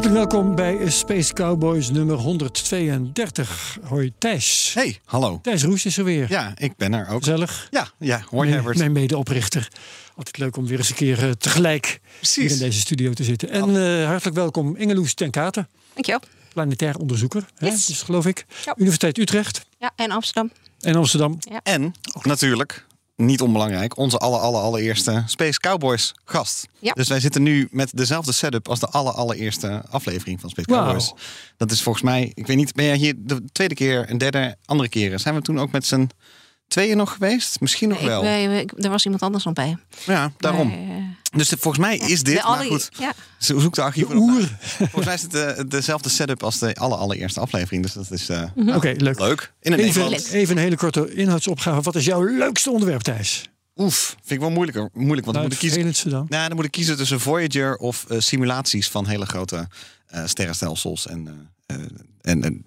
Hartelijk welkom bij Space Cowboys nummer 132. Hoi Thijs. Hey, hallo. Thijs Roes is er weer. Ja, ik ben er ook. Gezellig. Ja, ja, hoor jij Mijn, medeoprichter. Altijd leuk om weer eens een keer eh, tegelijk Precies. hier in deze studio te zitten. En eh, hartelijk welkom Ingeloes ten Katen, Dankjewel. planetair onderzoeker. Hè, Yes. dus geloof ik. Ja. Universiteit Utrecht Ja, en Amsterdam. en Amsterdam. En natuurlijk, niet onbelangrijk, onze alle, alle, allereerste Space Cowboys gast. Ja. Dus wij zitten nu met dezelfde setup als de alle, allereerste aflevering van Space. Cowboys. Dat is volgens mij, ik weet niet, ben jij hier de tweede keer, een derde, andere keren? Zijn we toen ook met z'n tweeën nog geweest? Misschien nog wel. eh, ik- er was iemand anders nog bij. Ja, daarom. Maar, eh, Dus de- volgens mij is dit, de maar goed, Ja, zo- zoek de archieven De oer. Volgens mij is het de, dezelfde setup als de alle, allereerste aflevering. Dus dat is eh, Oké, leuk. leuk. In het Even, even een hele korte inhoudsopgave. Wat is jouw leukste onderwerp, Thijs? Oef, vind ik wel moeilijker. Moeilijk, want Nou, dan moet ik het kiezen. dan. Nou, dan moet ik kiezen tussen Voyager of eh, simulaties van hele grote eh, sterrenstelsels en, eh, eh, en, en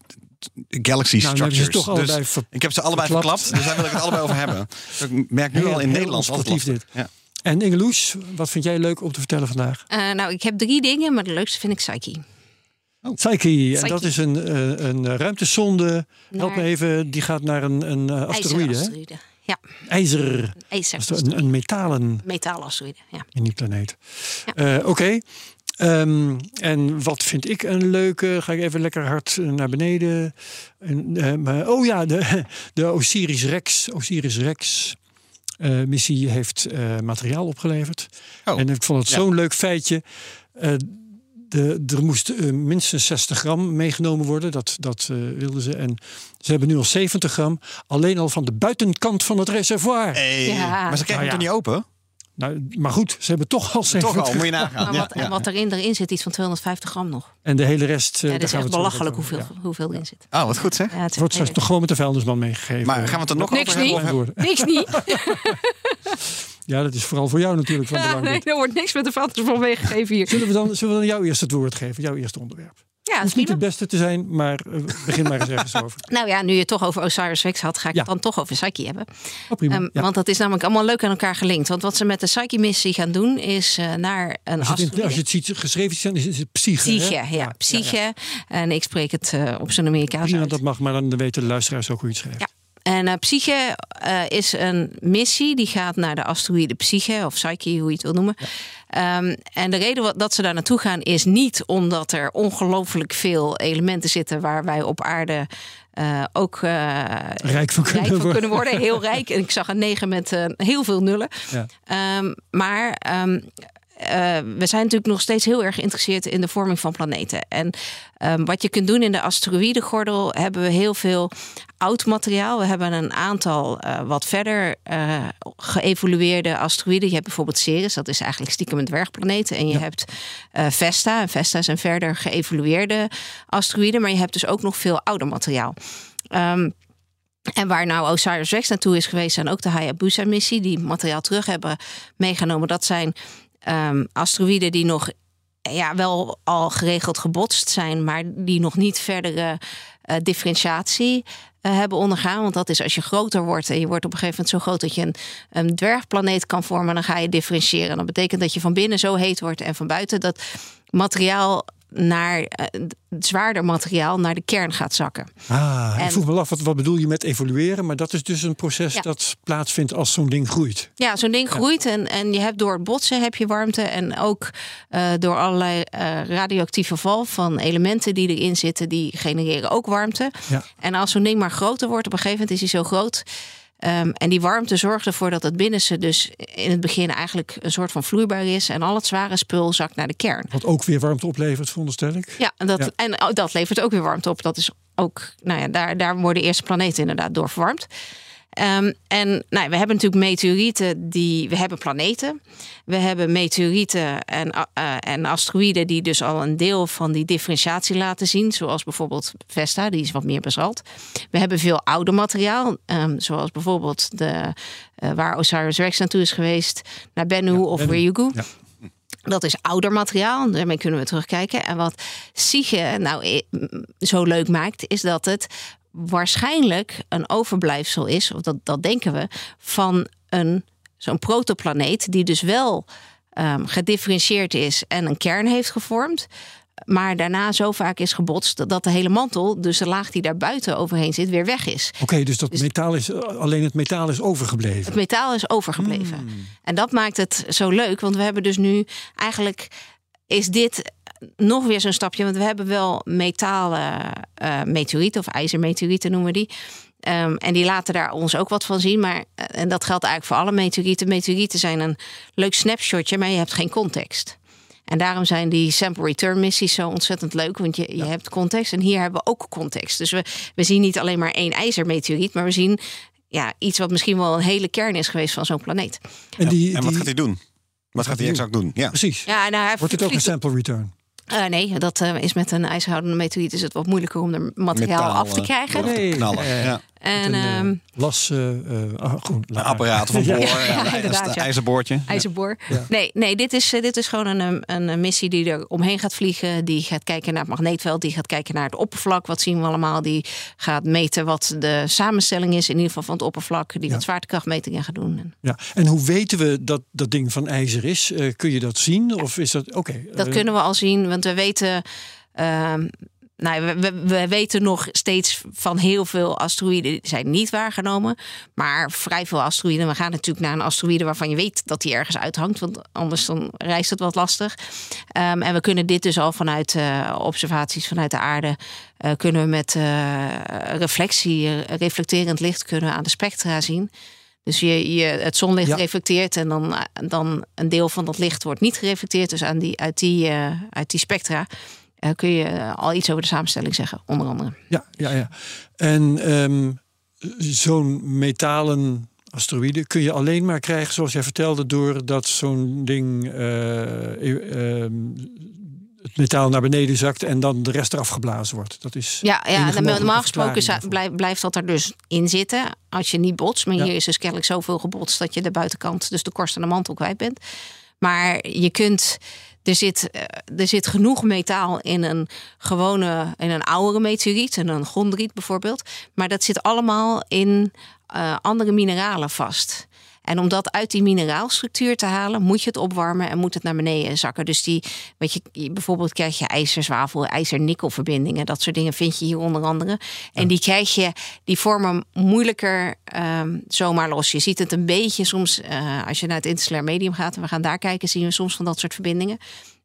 galaxy Nou, structures. toch dus ver- ik heb ze allebei verklapt. verklapt, dus daar wil ik het allebei over hebben. Dus ik merk nu Heel- al in Nederland altijd sportief lastig. Ja. En Ingeloes, wat vind jij leuk om te vertellen vandaag? eh, nou, ik heb drie dingen, maar de leukste vind ik Psyche. Psyche, en Psyche. dat is een, eh, een ruimtesonde. Help me even, die gaat naar een, een eh, asteroïde. hè? IJzerasteroïde. Ja, IJzer. Is een, ijzerasteroïde. een metalen Metaalasteroïde, ja. in die planeet. Ja. Eh, Oké. Ehm, en wat vind ik een leuke? Ga ik even lekker hard naar beneden. En, eh, oh ja, de, de Osiris Rex. Osiris Rex. eh, missie heeft eh, materiaal opgeleverd. Oh, en ik vond het ja. zo'n leuk feitje. Eh, de, er moest minstens 60 gram meegenomen worden. Dat, dat eh, wilden ze. En ze hebben nu al 70 gram. Alleen al van de buitenkant van het reservoir. Hey, Ja. Maar ze krijgen Nou het ja. toch niet open? Nou, maar goed, ze hebben toch al 70 Toch al, moet je nagaan. Maar Ja, wat, ja. wat erin, erin zit, iets van 250 gram nog. En de hele rest. eh, Ja, daar dat is gaan we echt belachelijk hoeveel, hoeveel erin zit. Oh, wat goed zeg. Ja, het is Het wordt straks toch gewoon met de vuilnisman meegegeven. Maar gaan we het er nog Niks over hebben? niet. hebben- Niks niet. Ja, dat is vooral voor jou natuurlijk van Ja, belang. nee, er wordt niks met de van meegegeven hier. Zullen we, dan, zullen we dan jou eerst het woord geven? Jouw eerste onderwerp. Ja, is hoeft niet het beste te zijn, maar eh, begin maar eens ergens over. Nou ja, nu je het toch over Osiris Rex had, ga ik Ja. het dan toch over Psyche hebben. Oh, prima. Ehm, Ja. Want dat is namelijk allemaal leuk aan elkaar gelinkt. Want wat ze met de Psyche-missie gaan doen, is eh, naar een als, het, in- als je het ziet geschreven staan, is het psyche. hè? Psyche, ja, psyche. En ik spreek het eh, op zijn Amerikaans uit. dat mag, maar dan weten de luisteraars ook hoe je het schrijft. En eh, Psyche eh, is een missie die gaat naar de asteroïde Psyche, of Psyche, hoe je het wil noemen. Ehm, en de reden wat- dat ze daar naartoe gaan is niet omdat er ongelooflijk veel elementen zitten waar wij op aarde eh, ook Rijk van kunnen rijk van worden. kunnen worden. Heel rijk. En ik zag een negen met heel veel nullen. Ja. Ehm, maar ehm, eh, we zijn natuurlijk nog steeds heel erg geïnteresseerd in de vorming van planeten. En ehm, wat je kunt doen in de asteroïdengordel hebben we heel veel oud materiaal. We hebben een aantal eh, wat verder eh, geëvolueerde asteroïden. Je hebt bijvoorbeeld Ceres, dat is eigenlijk stiekem een dwergplaneet. En je hebt eh, Vesta. En Vesta is een verder geëvolueerde asteroïde. Maar je hebt dus ook nog veel ouder materiaal. Ehm, en waar nou Osiris Rex naartoe is geweest, zijn ook de Hayabusa-missie, die materiaal terug hebben meegenomen. Dat zijn ehm, asteroïden die nog ja, wel al geregeld gebotst zijn, maar die nog niet verdere eh, differentiatie eh, hebben ondergaan. Want dat is als je groter wordt en je wordt op een gegeven moment zo groot dat je een, een dwergplaneet kan vormen, dan ga je differentiëren. Dat betekent dat je van binnen zo heet wordt en van buiten dat materiaal naar eh, het zwaarder materiaal naar de kern gaat zakken. Ah, ik vroeg me af, wat, wat bedoel je met evolueren? Maar dat is dus een proces Ja. dat plaatsvindt als zo'n ding groeit. Ja, zo'n ding groeit en, en je hebt door het botsen heb je warmte en ook eh, door allerlei eh, radioactieve val van elementen die erin zitten, die genereren ook warmte. Ja. En als zo'n ding maar groter wordt, op een gegeven moment is hij zo groot. Ehm, en die warmte zorgt ervoor dat het binnenste dus in het begin eigenlijk een soort van vloeibaar is. En al het zware spul zakt naar de kern. Wat ook weer warmte oplevert, veronderstel ik. Ja, en dat, Ja. En oh, dat levert ook weer warmte op. Dat is ook, nou ja, daar, daar worden eerste planeten inderdaad door verwarmd. Ehm, en nou, we hebben natuurlijk meteorieten die. We hebben planeten. We hebben meteorieten en, uh, en asteroïden die dus al een deel van die differentiatie laten zien. Zoals bijvoorbeeld Vesta, die is wat meer basalt. We hebben veel ouder materiaal, um, zoals bijvoorbeeld de, uh, waar Osiris Rex naartoe is geweest, naar Bennu ja, of Ryugu. Ja. Dat is ouder materiaal, daarmee kunnen we terugkijken. En wat Siege nou zo leuk maakt, is dat het waarschijnlijk een overblijfsel is, of dat, dat denken we, van een zo'n protoplaneet die dus wel um, gedifferentieerd is en een kern heeft gevormd. Maar daarna zo vaak is gebotst dat de hele mantel, dus de laag die daar buiten overheen zit, weer weg is. Oké, dus dat dus metaal is alleen het metaal is overgebleven. Het metaal is overgebleven. Hmm. En dat maakt het zo leuk, want we hebben dus nu eigenlijk is dit nog weer zo'n stapje. Want we hebben wel metalen uh, meteorieten of ijzermeteorieten noemen we die. Um, en die laten daar ons ook wat van zien. Maar, uh, en dat geldt eigenlijk voor alle meteorieten. Meteorieten zijn een leuk snapshotje, maar je hebt geen context. En daarom zijn die sample return missies zo ontzettend leuk. Want je, je hebt context. En hier hebben we ook context. Dus we, we zien niet alleen maar één ijzermeteoriet. Maar we zien ja, iets wat misschien wel een hele kern is geweest van zo'n planeet. En, die, en wat gaat hij doen? Wat gaat hij exact doen? Ja. Precies. Ja, nou, hij Wordt het ook een sample return? Uh, nee, dat uh, is met een ijshoudende meteoriet is het wat moeilijker om er materiaal Metaal, af te krijgen. Nee, knallen. Ja. En, een, um, las, oh, goed, een apparaat van boor, ja, ja, ijzerboordje. IJzerboor. Ja. Nee, nee dit, is, dit is gewoon een, een missie die er omheen gaat vliegen. Die gaat kijken naar het magneetveld. Die gaat kijken naar het oppervlak. Wat zien we allemaal? Die gaat meten wat de samenstelling is. In ieder geval van het oppervlak. Die Ja. wat zwaartekrachtmetingen gaat doen. En Ja. En hoe weten we dat dat ding van ijzer is? Eh, kun je dat zien? Of is dat oké? Dat eh, kunnen we al zien, want we weten. ehm, nou, we, we, we weten nog steeds van heel veel asteroïden die zijn niet waargenomen. Maar vrij veel asteroïden. We gaan natuurlijk naar een asteroïde waarvan je weet dat die ergens uithangt. Want anders dan reist het wat lastig. Ehm, en we kunnen dit dus al vanuit eh, observaties vanuit de aarde. eh, kunnen we met eh, reflectie, reflecterend licht kunnen we aan de spectra zien. Dus je, je, het zonlicht Ja. reflecteert en dan, dan een deel van dat licht wordt niet gereflecteerd. Dus aan die, uit, die, uit die spectra eh, kun je eh, al iets over de samenstelling zeggen, onder andere. Ja, ja, ja. En ehm, zo'n metalen asteroïde kun je alleen maar krijgen, zoals jij vertelde, doordat zo'n ding eh, eh, ehm, het metaal naar beneden zakt en dan de rest eraf geblazen wordt. Dat is Ja, ja normaal gesproken verklaring za- daarvoor. blijf- blijft dat er dus in zitten als je niet botst. Maar Ja. hier is dus kennelijk zoveel gebotst dat je de buitenkant, dus de korst en de mantel kwijt bent. Maar je kunt, er zit, eh, er zit genoeg metaal in een gewone, in een oudere meteoriet, en een chondriet bijvoorbeeld. Maar dat zit allemaal in eh, andere mineralen vast. En om dat uit die mineraalstructuur te halen, moet je het opwarmen en moet het naar beneden zakken. Dus die, weet je, bijvoorbeeld krijg je ijzer, zwavel, ijzer, nikkelverbindingen. Dat soort dingen vind je hier onder andere. En die krijg je, die vormen moeilijker ehm, zomaar los. Je ziet het een beetje soms, eh, als je naar het interstellair medium gaat en we gaan daar kijken, zien we soms van dat soort verbindingen.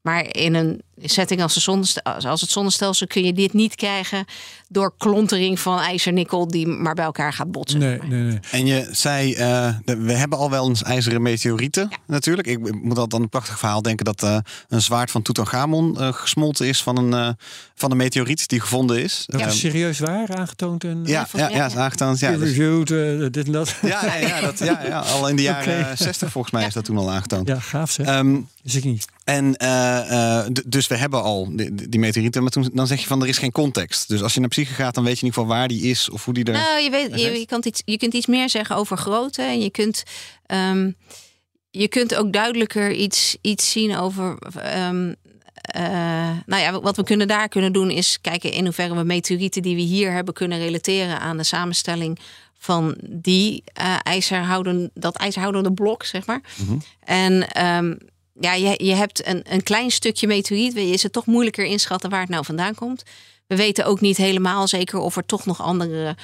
Maar in een setting als, de als het zonnestelsel kun je dit niet krijgen door klontering van ijzer, nikkel die maar bij elkaar gaat botsen. Nee, nee, nee. En je zei, eh, we hebben al wel eens ijzeren meteorieten natuurlijk. Ik moet altijd aan een prachtig verhaal denken dat eh, een zwaard van Tutankhamon eh, gesmolten is van een, eh, van een meteoriet die gevonden is. Dat Ehm, is serieus waar, aangetoond en ja, ja, ja, is aangetoond. Ja, dus- reviewed, dit en dat. ja, ja, ja, dat, ja, ja, al in de jaren Oké. 60 volgens mij is dat toen al aangetoond. Ja, gaaf zeg. Ehm, Wist ik niet. en eh, eh, d- dus we hebben al die, die meteorieten, maar toen, dan zeg je van er is geen context. Dus als je naar psyche gaat, dan weet je in ieder geval waar die is of hoe die er. Nou, je, weet, je, je, kunt iets, je kunt iets meer zeggen over grootte. En je kunt, ehm, je kunt ook duidelijker iets, iets zien over. ehm, eh, nou ja, wat we kunnen daar kunnen doen is kijken in hoeverre we meteorieten die we hier hebben kunnen relateren aan de samenstelling van die eh ijzerhouden, dat ijzerhoudende blok, zeg maar. En ehm, ja, je, je hebt een, een klein stukje meteoriet, is het toch moeilijker inschatten waar het nou vandaan komt. We weten ook niet helemaal zeker of er toch nog andere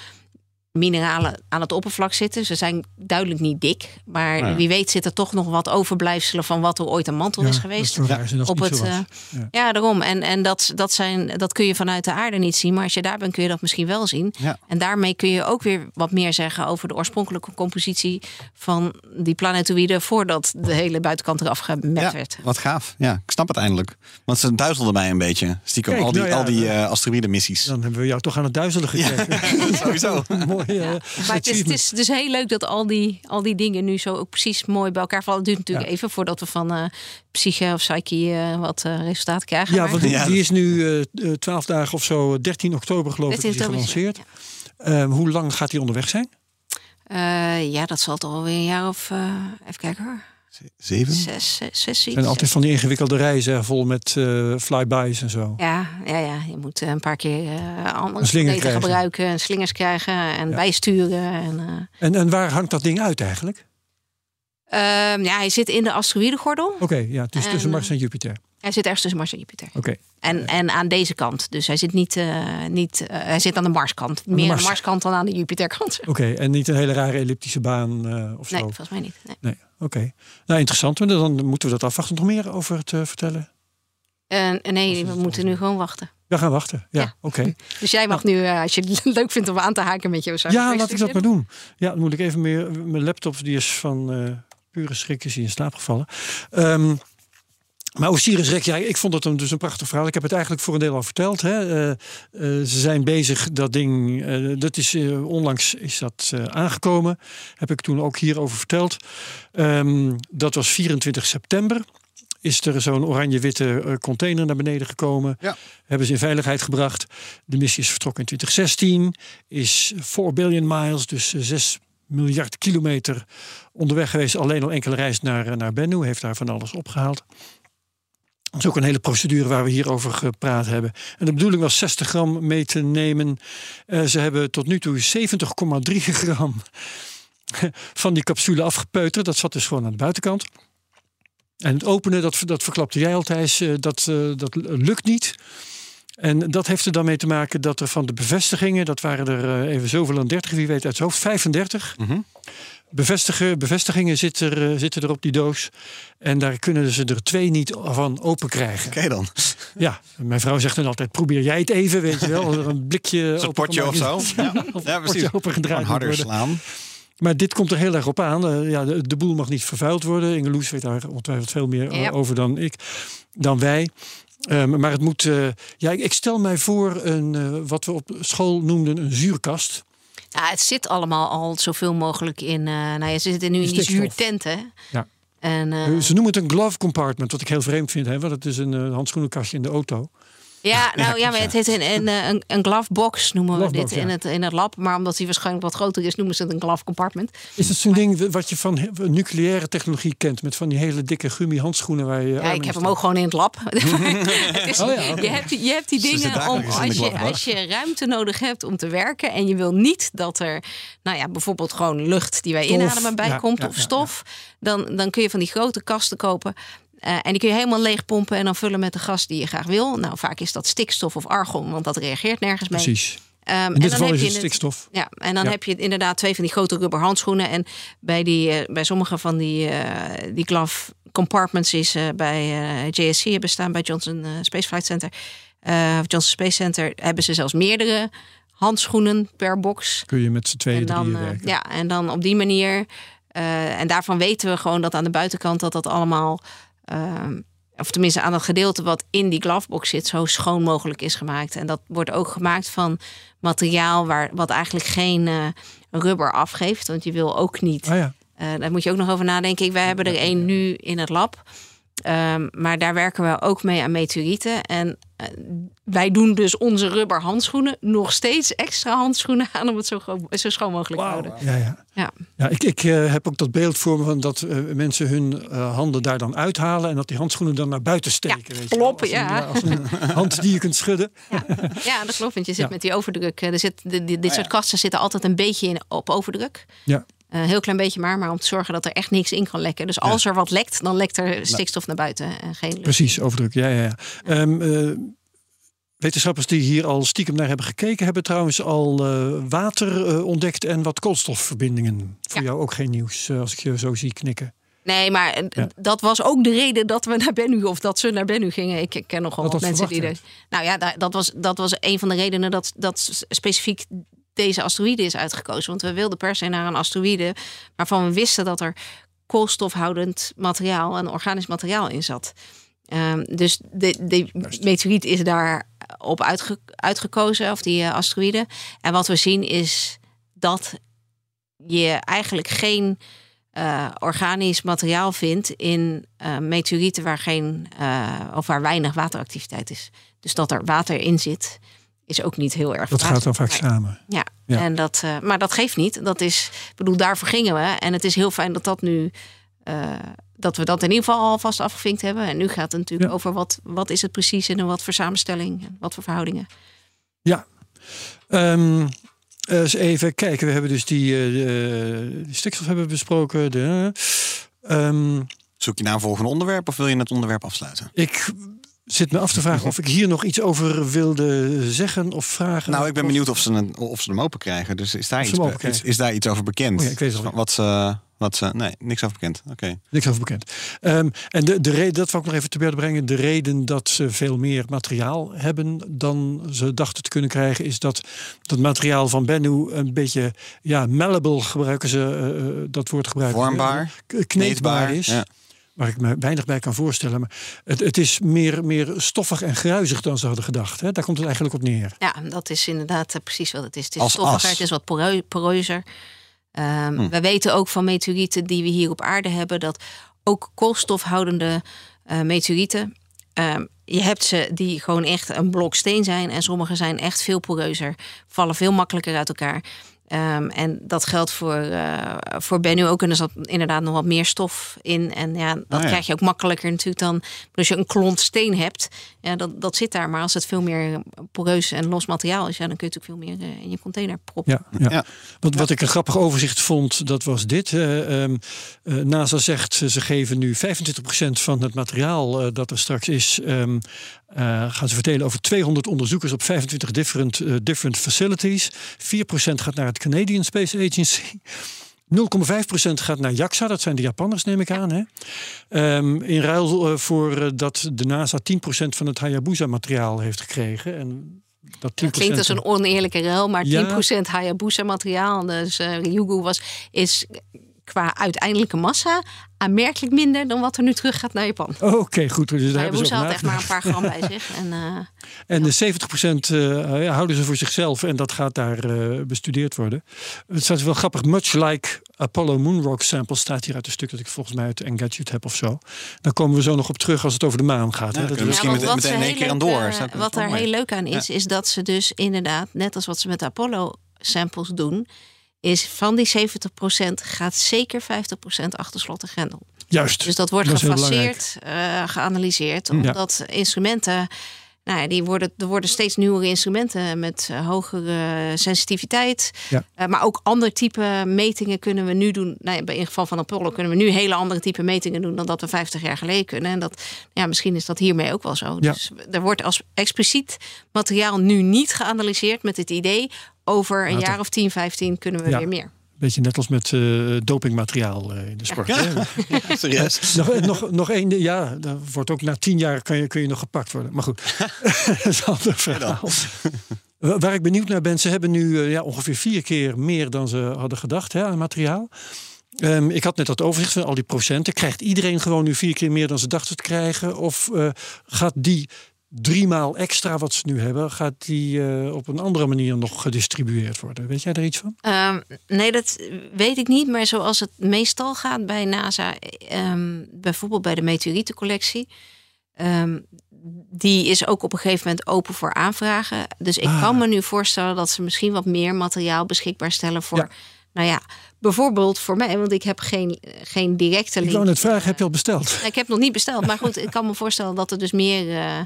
mineralen aan het oppervlak zitten. Ze zijn duidelijk niet dik, maar Ja. wie weet zit er toch nog wat overblijfselen van wat er ooit een mantel is geweest. Dat is op het, eh, Ja. Ja, daarom. En, en dat, dat, zijn, dat kun je vanuit de aarde niet zien. Maar als je daar bent, kun je dat misschien wel zien. Ja. En daarmee kun je ook weer wat meer zeggen over de oorspronkelijke compositie van die planetoïden voordat de hele buitenkant eraf gemet ja, werd. wat gaaf. Ja, ik snap het eindelijk. Want ze duizelden mij een beetje. Stiekem, Kijk, al die, nou ja, al die eh, eh asteroïde-missies. Dan hebben we jou toch aan het duizelen gekregen. Sowieso. Mooi. Ja, Maar het is, het achievement. is dus heel leuk dat al die, al die dingen nu zo ook precies mooi bij elkaar vallen. Het duurt natuurlijk Ja. even voordat we van eh psyche of psyche eh, wat eh, resultaten krijgen. Ja, want die, Ja, die is nu 12 dagen of zo, 13 oktober geloof ik, 13 is gelanceerd. Ehm, hoe lang gaat die onderweg zijn? Eh, ja, dat zal toch alweer een jaar of... eh, even kijken hoor. Zeven? Zes, zes, zes zijn altijd van die ingewikkelde reizen, vol met eh, flybys en zo. Ja, ja, ja, je moet eh, een paar keer eh andere gebruiken. En slingers krijgen en bijsturen. En, eh, En, en waar hangt dat ding uit eigenlijk? ehm, ja, hij zit in de asteroïdengordel. Oké, ja, dus tussen En, Mars en Jupiter. Hij zit ergens tussen Mars en Jupiter. Oké, En, en aan deze kant. Dus hij zit niet, eh, niet eh, hij zit aan de Marskant. Meer aan Mars. de Marskant dan aan de Jupiterkant. oké. En niet een hele rare elliptische baan eh, of zo? Nee, volgens mij niet. Nee. Nee, oké. Nou, interessant. Dan moeten we dat afwachten. Nog meer over het vertellen? En nee, we moeten nu gewoon wachten. We gaan wachten. Ja, Ja. oké. Dus jij mag nu, eh, als je het leuk vindt om aan te haken met je Ja, laat ik dat maar doen. Ja, dan moet ik even meer. Mijn laptop die is van eh, pure schrik is in slaap gevallen. Ehm, maar Osiris Rex, ja, ik vond het een, dus een prachtig verhaal. Ik heb het eigenlijk voor een deel al verteld. Hè. Eh, eh, ze zijn bezig, dat ding, eh, dat is onlangs is dat aangekomen. Heb ik toen ook hierover verteld. Ehm, dat was 24 september. Is er zo'n oranje-witte container naar beneden gekomen. Ja. Hebben ze in veiligheid gebracht. De missie is vertrokken in 2016. Is 4 billion miles, dus eh, 6 miljard kilometer onderweg geweest. Alleen al enkele reis naar, naar Bennu. Heeft daar van alles opgehaald. Dat is ook een hele procedure waar we hier over gepraat hebben. En de bedoeling was 60 gram mee te nemen. Eh, ze hebben tot nu toe 70,3 gram van die capsule afgepeuterd. Dat zat dus gewoon aan de buitenkant. En het openen, dat, dat verklapte jij al Thijs, eh, dat, eh, dat lukt niet. En dat heeft er dan mee te maken dat er van de bevestigingen, dat waren er eh, even zoveel aan 30, wie weet uit zijn hoofd, 35. Mhm. Bevestigen, bevestigingen zitten er, eh, zitten er op die doos. En daar kunnen ze er twee niet van open krijgen. Oké dan. Ja, mijn vrouw zegt dan altijd: probeer jij het even, weet je wel. Er een blikje. Een potje of zo. Ja, Ja, ja precies. opengedraaid harder slaan. Maar dit komt er heel erg op aan. Eh, ja, de, de boel mag niet vervuild worden. Inge Loes weet daar ongetwijfeld veel meer Ja. over dan ik, dan wij. Ehm, maar het moet. eh, ja, ik, ik stel mij voor een, eh, wat we op school noemden een zuurkast. Ja, het zit allemaal al zoveel mogelijk in. eh nou ja, ze zitten nu in die zuurtenten. Ja. En, Ze noemen het een glove compartment, wat ik heel vreemd vind. Hè, want het is een eh, handschoenenkastje in de auto. Ja, nou ja, maar het heet een, een, eh, een, een glove box noemen we Glovebox, dit in, het, in het lab. Maar omdat die waarschijnlijk wat groter is, noemen ze het een glove compartment. Is het zo'n ding wat je van nucleaire technologie kent? Met van die hele dikke gummi handschoenen waar je. Ja, ik heb hem ook gewoon in het lab. het is, Oh ja, je, hebt, die- je hebt die dingen om als je, als je ruimte nodig hebt om te werken en je wil niet dat er, nou ja, bijvoorbeeld gewoon lucht die wij Stof, inademen bij ja, komt ja, of ja, stof, Dan, dan kun je van die grote kasten kopen. Eh, en die kun je helemaal leeg pompen en dan vullen met de gas die je graag wil. Nou, vaak is dat stikstof of argon, want dat reageert nergens mee. Precies. Ehm, In en dit dan geval heb is het stikstof. ja, en dan Ja. heb je inderdaad twee van die grote rubber handschoenen. En bij, die, eh, bij sommige van die, eh, die glove compartments is bij JSC hebben staan bij Johnson Space Flight Center. of Johnson Space Center hebben ze zelfs meerdere handschoenen per box. Kun je met z'n tweeën, En dan, werken. ja, en dan op die manier. en daarvan weten we gewoon dat aan de buitenkant dat dat allemaal. Eh, of tenminste aan het gedeelte wat in die glovebox zit, zo schoon mogelijk is gemaakt. En dat wordt ook gemaakt van materiaal waar, wat eigenlijk geen eh, rubber afgeeft. Want je wil ook niet. Ah ja. eh, daar moet je ook nog over nadenken. Wij hebben er één nu in het lab. Ehm, maar daar werken we ook mee aan meteorieten. En wij doen dus onze rubber handschoenen nog steeds extra handschoenen aan om het zo, zo schoon mogelijk te houden. Ja, ja. Ja. Ja, ik, ik eh, heb ook dat beeld voor me van dat eh, mensen hun eh, handen daar dan uithalen en dat die handschoenen dan naar buiten steken. Ja, weet je wel. kloppen, Als een- ja. Als een hand die je kunt schudden. Ja, dat klopt. Want je zit Ja. met die overdruk. eh, Er zit, de- dit soort kasten zitten altijd een beetje in, op overdruk. Ja. Een heel klein beetje maar, maar om te zorgen dat er echt niks in kan lekken. Dus als er wat lekt, dan lekt er stikstof naar buiten en geen lucht. Precies, overdruk. Ja, ja, ja. Ehm, eh, wetenschappers die hier al stiekem naar hebben gekeken, hebben trouwens al eh, water eh, ontdekt en wat koolstofverbindingen. Voor jou ook geen nieuws, eh, als ik je zo zie knikken. Nee, maar eh, Ja. dat was ook de reden dat we naar Bennu of dat ze naar Bennu gingen. Ik, ken nogal Wat mensen die er. Nou ja, dat was, dat was een van de redenen dat, dat specifiek deze asteroïde is uitgekozen. Want we wilden per se naar een asteroïde waarvan we wisten dat er koolstofhoudend materiaal en organisch materiaal in zat. Ehm, dus de, de meteoriet is daar op uitge- uitgekozen, of die eh, asteroïde. En wat we zien is dat je eigenlijk geen eh, organisch materiaal vindt in eh, meteorieten waar, geen, of waar weinig wateractiviteit is. Dus dat er water in zit, is ook niet heel erg Dat gaat dan vaak samen. Ja, Ja. En dat, eh, maar dat geeft niet. Dat is, ik bedoel, daarvoor gingen we. En het is heel fijn dat dat nu. eh, dat we dat in ieder geval alvast afgevinkt hebben. En nu gaat het natuurlijk Ja. over wat, wat is het precies en wat voor samenstelling en wat voor verhoudingen. Ja. Ehm, eens even kijken. We hebben dus die, eh, de- die stikstof hebben besproken. De, ehm, Zoek je naar een volgende onderwerp of wil je het onderwerp afsluiten? ik zit me af te vragen of ik hier nog iets over wilde zeggen of vragen. Nou, ik ben benieuwd of ze, een, of ze hem open krijgen. Dus is daar, iets, be- is, is daar iets over bekend? Oh ja, ik weet het. Wat ze, wat ze, nee, niks over bekend. Oké. Niks over bekend. Ehm, en de, de reden, dat wou ik nog even te berde brengen. De reden dat ze veel meer materiaal hebben dan ze dachten te kunnen krijgen, is dat dat materiaal van Bennu een beetje ja, malleable gebruiken ze eh, eh, dat woord gebruiken. Vormbaar, K- kneedbaar is. Ja. Waar ik me weinig bij kan voorstellen. Maar het, het is meer, meer stoffig en gruizig dan ze hadden gedacht. Hè? Daar komt het eigenlijk op neer. Ja, dat is inderdaad eh, precies wat het is. Het is Als stoffiger, as. het is wat poreu- poreuzer. Ehm, Hm. We weten ook van meteorieten die we hier op aarde hebben... dat ook koolstofhoudende eh meteorieten... ehm, je hebt ze die gewoon echt een blok steen zijn... en sommige zijn echt veel poreuzer. Vallen veel makkelijker uit elkaar. Ehm, en dat geldt voor, eh voor Bennu ook. En er zat inderdaad nog wat meer stof in. En ja, dat Ah, ja. krijg je ook makkelijker natuurlijk dan... Als je een klont steen hebt, ja, dat, dat zit daar. Maar als het veel meer poreus en los materiaal is... Ja, dan kun je natuurlijk veel meer eh, in je container proppen. Ja, ja. Ja. Wat, wat ik een grappig overzicht vond, dat was dit. Eh, ehm, eh, NASA zegt, ze geven nu 25% van het materiaal dat er straks is... ehm, eh, gaan ze verdelen over 200 onderzoekers op 25 different, different facilities. 4% gaat naar het Canadian Space Agency. 0,5% gaat naar JAXA, dat zijn de Japanners, neem ik aan. Hè? Ehm, in ruil eh, voor eh, dat de NASA 10% van het Hayabusa-materiaal heeft gekregen. En dat 10% Dat klinkt als een oneerlijke ruil, maar 10% Ja. Hayabusa materiaal. Dus eh Ryugu was, is qua uiteindelijke massa aanmerkelijk minder dan wat er nu terug gaat naar Japan. Oké, goed. Dus daar hebben ze had echt maar een paar gram bij zich. En, eh, En de 70% eh, ja, houden ze voor zichzelf en dat gaat daar eh, bestudeerd worden. Het staat wel grappig. Much like Apollo Moonrock sample staat hier uit een stuk dat ik volgens mij uit Engadget heb of zo. Dan komen we zo nog op terug als het over de maan gaat. Ja, hè. Dat misschien meteen- in één keer aan door. wat er mooi. heel leuk aan is, is dat ze dus inderdaad, net als wat ze met de Apollo samples doen, is van die 70% gaat zeker 50% achter slot en grendel. Juist. Dus dat wordt Dat gefaseerd, eh, geanalyseerd. Ja. Omdat instrumenten, nou ja, die worden, er worden steeds nieuwere instrumenten met eh, hogere sensitiviteit. Ja. Eh, maar ook ander type metingen kunnen we nu doen. Nou, in het geval van Apollo kunnen we nu hele andere type metingen doen dan dat we 50 jaar geleden kunnen. En dat, ja, misschien is dat hiermee ook wel zo. Ja. Dus er wordt als expliciet materiaal nu niet geanalyseerd met het idee. Over een Later. jaar of 10, 15 kunnen we weer meer. Beetje net als met eh, dopingmateriaal eh, in de sport. hè. Serieus? nog, nog, nog één, ja, dan wordt ook na tien jaar kan je, kun je nog gepakt worden. Maar goed, dat is een ander verhaal. Wa- Waar ik benieuwd naar ben, ze hebben nu eh, ja, ongeveer vier keer meer dan ze hadden gedacht hè, aan materiaal. Ehm, ik had net dat overzicht van al die procenten. Krijgt iedereen gewoon nu vier keer meer dan ze dachten te krijgen? Of gaat die drie maal extra wat ze nu hebben, gaat die eh, op een andere manier nog gedistribueerd worden? Weet jij daar iets van? Ehm, nee, dat weet ik niet. Maar zoals het meestal gaat bij NASA, ehm, bijvoorbeeld bij de meteorietencollectie, ehm, die is ook op een gegeven moment open voor aanvragen. Dus ik Ah. kan me nu voorstellen dat ze misschien wat meer materiaal beschikbaar stellen voor, Ja. nou ja, bijvoorbeeld voor mij, want ik heb geen, geen directe Ik link. wou net vragen, heb je al besteld? Ik heb nog niet besteld, maar goed, ik kan me voorstellen dat er dus meer, eh,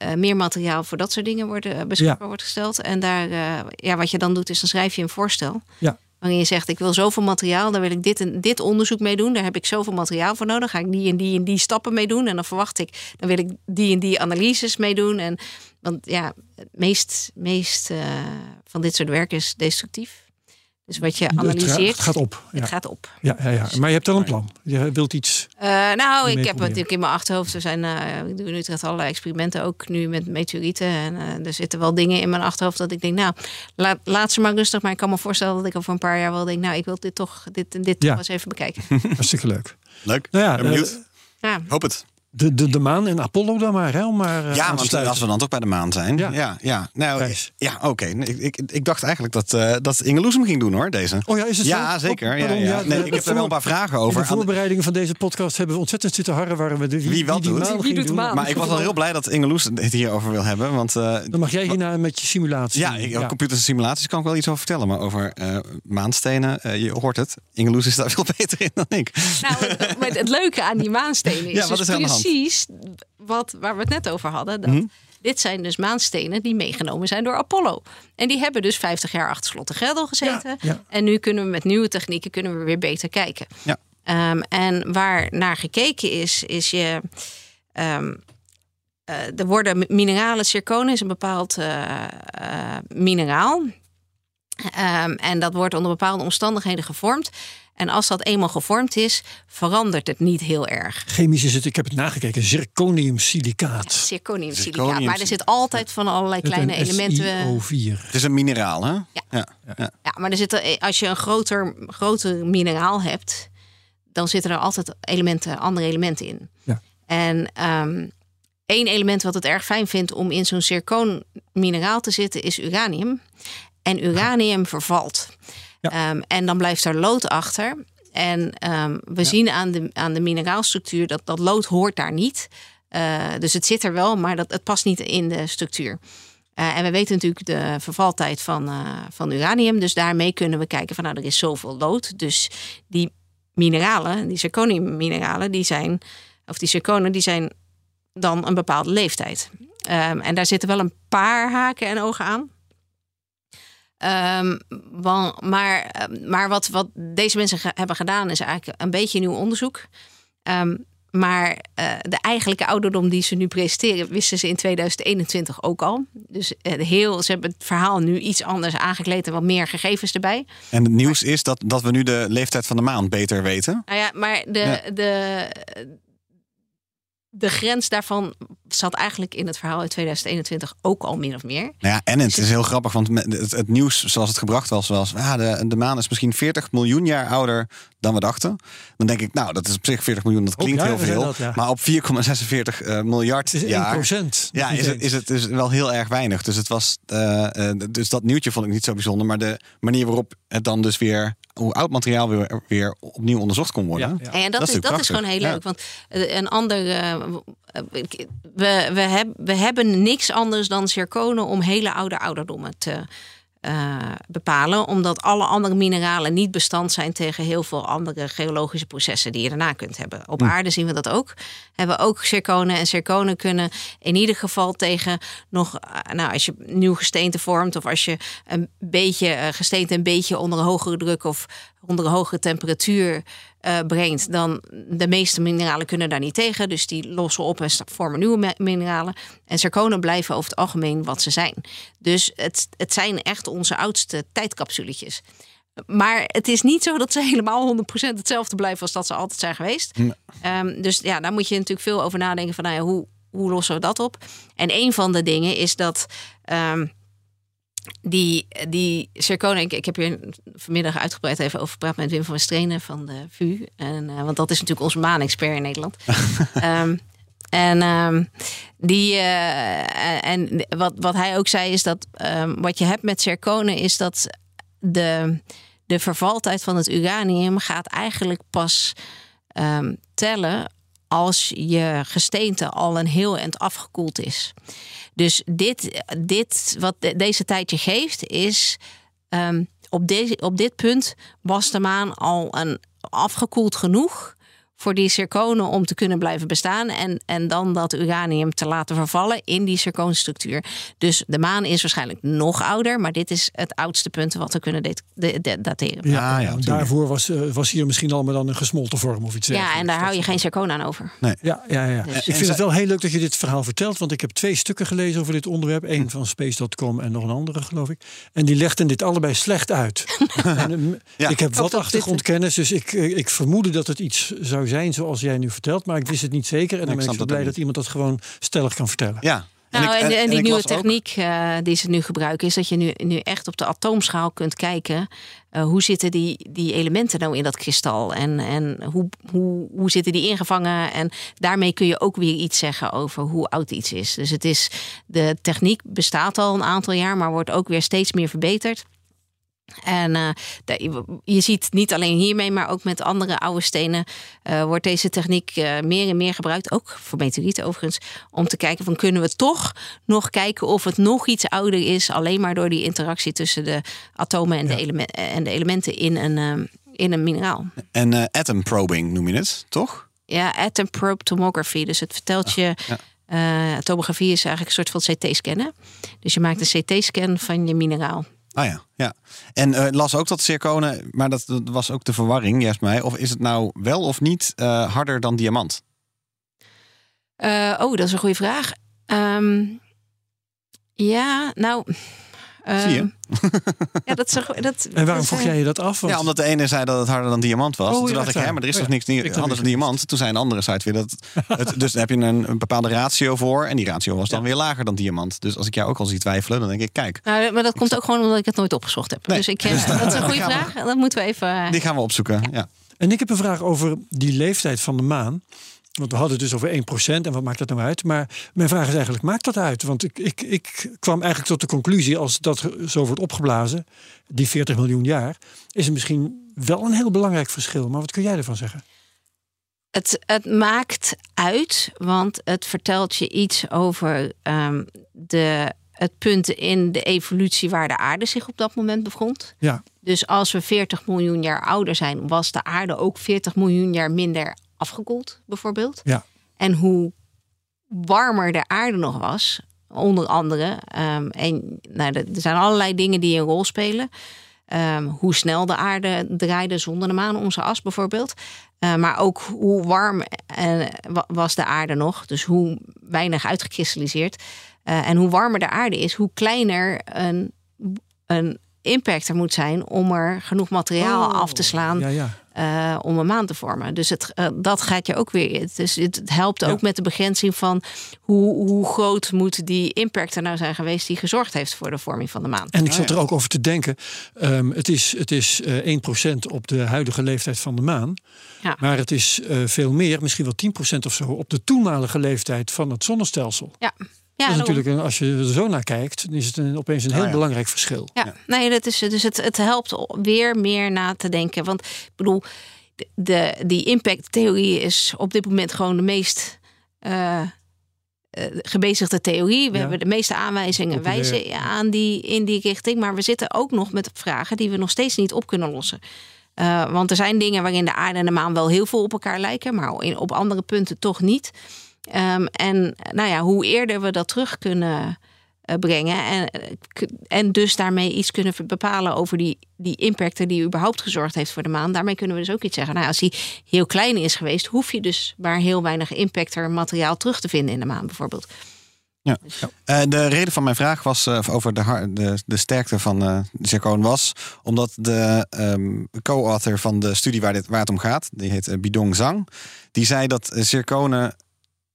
eh, meer materiaal voor dat soort dingen worden, eh, beschikbaar Ja. wordt gesteld. En daar, eh, ja, wat je dan doet, is dan schrijf je een voorstel. Ja. Waarin je zegt, ik wil zoveel materiaal, daar wil ik dit, en dit onderzoek mee doen. Daar heb ik zoveel materiaal voor nodig. Ga ik die en die en die stappen mee doen. En dan verwacht ik, dan wil ik die en die analyses mee doen. En, want ja, het meest, meest van dit soort werk is destructief. Dus wat je analyseert, Het gaat op. Ja. het gaat op. Ja, ja, ja. Maar je hebt wel een plan. Je wilt iets. Eh, nou, ik heb het natuurlijk in mijn achterhoofd. Er zijn, eh ik doe in Utrecht allerlei experimenten, ook nu met meteorieten. En eh, er zitten wel dingen in mijn achterhoofd dat ik denk, nou, laat, laat ze maar rustig. Maar ik kan me voorstellen dat ik over een paar jaar wel denk, nou, ik wil dit toch, dit en dit Ja. toch eens even bekijken. Hartstikke leuk. Leuk. Nou ja, ben benieuwd. Ja. Hoop het. De, de, de maan en Apollo dan maar, hè? Om maar eh, Ja, want sluiten. als we dan toch bij de maan zijn. Ja. Ja, ja, Nou, ja oké. Ik, ik, ik dacht eigenlijk dat, eh dat Inge Loes hem ging doen hoor, deze. Oh ja, is het zo? Ja, zeker. Oh, Ja, pardon, ja. ja, Nee, ik heb er wel een paar vragen In over. de voorbereidingen van deze podcast hebben we ontzettend zitten harren waar we de, wie, die doet. maan Wie doet de doen. maan? Maar ik was al heel blij dat Inge Loes het hierover wil hebben. Want eh, Dan mag jij hierna met je simulatie. ja, ik, computers en simulaties kan ik wel iets over vertellen. Maar over eh, maanstenen, eh, je hoort het. Inge Loes is daar veel beter in dan ik. Nou, het, het leuke aan die maanstenen is, Ja, wat dus is er aan de hand? Precies wat, waar we het net over hadden. Dat Mhm. Dit zijn dus maanstenen die meegenomen zijn door Apollo. En die hebben dus 50 jaar achter slot en grendel gezeten. Ja, ja. En nu kunnen we met nieuwe technieken kunnen we weer beter kijken. Ja. Ehm, en waar naar gekeken is, is je. ehm, eh, er worden mi- mineralen, zirconen is een bepaald eh, eh, mineraal. Ehm, en dat wordt onder bepaalde omstandigheden gevormd. En als dat eenmaal gevormd is, verandert het niet heel erg. Chemisch is het, ik heb het nagekeken, zirconiumsilicaat. Zirconiumsilicaat. Zirconium- Maar er zit altijd van allerlei kleine een elementen. SiO4. Het is een mineraal, hè? Ja. ja. Ja, maar er zitten, als je een groter, groter mineraal hebt, dan zitten er altijd elementen, andere elementen in. Ja. En ehm één element wat het erg fijn vindt om in zo'n zircoonmineraal te zitten, is uranium. En uranium vervalt. Ja. Ehm, en dan blijft er lood achter. En ehm, we zien aan de, aan de mineraalstructuur dat dat lood hoort daar niet. Eh, dus het zit er wel, maar dat, het past niet in de structuur. Eh, en we weten natuurlijk de vervaltijd van, eh, van uranium. Dus daarmee kunnen we kijken van nou, er is zoveel lood. Dus die mineralen, die zirconiummineralen, die zijn, of die zirconen, die zijn dan een bepaalde leeftijd. Ehm, en daar zitten wel een paar haken en ogen aan. Ehm, maar ehm, maar wat, wat deze mensen ge- hebben gedaan is eigenlijk een beetje nieuw onderzoek. Ehm, maar eh, de eigenlijke ouderdom die ze nu presenteren, wisten ze in 2021 ook al. Dus eh, heel, ze hebben het verhaal nu iets anders aangekleed en wat meer gegevens erbij. En het nieuws is dat, dat we nu de leeftijd van de maan beter weten. Nou ja, maar de, Ja. de, de grens daarvan zat eigenlijk in het verhaal in 2021 ook al min of meer. Nou ja, en het is heel grappig, want met het, het nieuws zoals het gebracht was, was ah, de, de maan is misschien 40 miljoen jaar ouder dan we dachten. Dan denk ik, nou, dat is op zich 40 miljoen, dat klinkt heel veel. dat, ja. Maar op 4,46 eh, miljard is 1 jaar. procent. Ja, is het, is het is wel heel erg weinig. Dus, het was, eh, eh, dus dat nieuwtje vond ik niet zo bijzonder. Maar de manier waarop het dan dus weer, hoe oud materiaal weer, weer opnieuw onderzocht kon worden. Ja, ja. En dat, Dat is, dat is gewoon heel Ja. leuk. Want een ander. Eh, we, we, heb, we hebben niks anders dan zirconen om hele oude ouderdommen te eh, bepalen. Omdat alle andere mineralen niet bestand zijn tegen heel veel andere geologische processen die je daarna kunt hebben. Op aarde zien we dat ook. Hebben we ook zirconen. En zirconen kunnen in ieder geval tegen nog. eh, nou, als je nieuw gesteente vormt. Of als je een beetje gesteente een beetje onder een hogere druk of onder een hogere temperatuur eh, brengt, dan de meeste mineralen kunnen daar niet tegen. Dus die lossen op en vormen nieuwe mi- mineralen. En zirconen blijven over het algemeen wat ze zijn. Dus het, het zijn echt onze oudste tijdcapsuletjes. Maar het is niet zo dat ze helemaal 100% hetzelfde blijven als dat ze altijd zijn geweest. Ehm, dus ja, daar moet je natuurlijk veel over nadenken van nou ja, hoe, hoe lossen we dat op? En een van de dingen is dat ehm, die, die zirconen, ik, ik heb hier vanmiddag uitgebreid even over gepraat met Wim van Westrenen van de VU. En, eh, want dat is natuurlijk onze maanexpert in Nederland. Ehm, en ehm, die, eh, en wat, wat hij ook zei is dat ehm, wat je hebt met zirconen is dat de, de vervaltijd van het uranium gaat eigenlijk pas tellen als je gesteente al een heel eind afgekoeld is. Dus dit, dit wat de- deze tijd je geeft, is ehm, op, deze, op dit punt was de maan al een afgekoeld genoeg voor die zirconen om te kunnen blijven bestaan. En, en dan dat uranium te laten vervallen in die zircoonstructuur. Dus de maan is waarschijnlijk nog ouder, maar dit is het oudste punt wat we kunnen dat- de- de- dateren. Ja, ja, daarvoor was, eh, was hier misschien allemaal dan een gesmolten vorm of iets Ja, dergelijks. en daar hou je geen zircoon aan over. Ja, ja, ja. Dus- ik vind het wel heel leuk dat je dit verhaal vertelt. Want ik heb twee stukken gelezen over dit onderwerp. Eén van Space.com en nog een andere, geloof ik. En die legden dit allebei slecht uit. en, ehm, Ja. Ik heb wat achtergrondkennis. Dus ik, eh, ik vermoedde dat het iets zou zijn zoals jij nu vertelt. Maar ik wist het niet zeker. En dan ben ik zo blij dat iemand dat gewoon stellig kan vertellen. Ja. Nou, ik- en, en, die nieuwe techniek eh, die ze nu gebruiken, is dat je nu, nu echt op de atoomschaal kunt kijken eh, hoe zitten die, die elementen nou in dat kristal? En, en hoe, hoe, hoe zitten die ingevangen? En daarmee kun je ook weer iets zeggen over hoe oud iets is. Dus het is, de techniek bestaat al een aantal jaar, maar wordt ook weer steeds meer verbeterd. En uh, de, je ziet niet alleen hiermee, maar ook met andere oude stenen uh, wordt deze techniek uh, meer en meer gebruikt. Ook voor meteorieten overigens. Om te kijken van kunnen we toch nog kijken of het nog iets ouder is. Alleen maar door die interactie tussen de atomen en, ja. de, element, en de, elementen in een, in een mineraal. En atom probing noem je het, toch? Ja, atom probe tomography. Dus het vertelt je... Ja. Tomografie is eigenlijk een soort van CT-scannen. Dus je maakt een CT-scan van je mineraal. Ah ja, ja. En uh, las ook dat zirconen, maar dat, was ook de verwarring, juist mij. Of is het nou wel of niet uh, harder dan diamant? Uh, oh, dat is een goede vraag. Um, ja, nou. Zie je? ja, dat is, dat, en waarom vroeg jij je dat af? Want... Ja, omdat de ene zei dat het harder dan diamant was. Oh, toen dacht ik, hè, maar er is toch niks anders dan diamant? Toen zei een andere site weer dat... Het, dus dan heb je een, een, bepaalde ratio voor. En die ratio was dan ja. weer lager dan diamant. Dus als ik jou ook al zie twijfelen, dan denk ik, kijk. Nou, maar dat komt ook gewoon omdat ik het nooit opgezocht heb. Nee. Dus ik, dus dat is een goede vraag. Dat moeten we even... Die gaan we opzoeken, ja. En ik heb een vraag over die leeftijd van de maan. Want we hadden het dus over 1% en wat maakt dat nou uit? Maar mijn vraag is eigenlijk, maakt dat uit? Want ik, ik, ik kwam eigenlijk tot de conclusie, als dat zo wordt opgeblazen, die 40 miljoen jaar, is er misschien wel een heel belangrijk verschil. Maar wat kun jij ervan zeggen? Het, het maakt uit, want het vertelt je iets over um, de, het punt in de evolutie waar de aarde zich op dat moment bevond. Ja. Dus als we 40 miljoen jaar ouder zijn, was de aarde ook 40 miljoen jaar minder afgekoeld, bijvoorbeeld. Ja. En hoe warmer de aarde nog was, onder andere. Um, en nou, er zijn allerlei dingen die een rol spelen. Um, hoe snel de aarde draaide zonder de maan om zijn as, bijvoorbeeld. Uh, maar ook hoe warm uh, was de aarde nog. Dus hoe weinig uitgekristalliseerd. Uh, en hoe warmer de aarde is, hoe kleiner een, een impact er moet zijn om er genoeg materiaal oh, af te slaan. Ja, ja. Uh, om een maan te vormen. Dus het, uh, dat gaat je ook weer. Dus het helpt ook ja. met de begrenzing van hoe, hoe groot moet die impact er nou zijn geweest die gezorgd heeft voor de vorming van de maan. En ik zat er ook over te denken. Um, het is, het is uh, 1% op de huidige leeftijd van de maan. Ja. Maar het is uh, veel meer, misschien wel 10% of zo, op de toenmalige leeftijd van het zonnestelsel. Ja. Ja, dat is natuurlijk, een, als je er zo naar kijkt, dan is het een, opeens een heel Ah, ja. belangrijk verschil. Ja, ja. nee, dat is dus het, het helpt weer meer na te denken. Want ik bedoel, de, de, die impacttheorie is op dit moment gewoon de meest uh, uh, gebezigde theorie. We Ja. hebben de meeste aanwijzingen wijzen aan die, in die richting. Maar we zitten ook nog met vragen die we nog steeds niet op kunnen lossen. Uh, want er zijn dingen waarin de aarde en de maan wel heel veel op elkaar lijken, maar in, op andere punten toch niet. Um, en nou ja, hoe eerder we dat terug kunnen uh, brengen en, en dus daarmee iets kunnen bepalen over die, die impacten die überhaupt gezorgd heeft voor de maan, daarmee kunnen we dus ook iets zeggen. Nou, als die heel klein is geweest, hoef je dus maar heel weinig impacter materiaal terug te vinden in de maan bijvoorbeeld. Ja. Uh, de reden van mijn vraag was uh, over de, de, de, sterkte van uh, was omdat de um, co-author van de studie waar, dit, waar het om gaat, die heet Bidong Zhang, die zei dat zirconen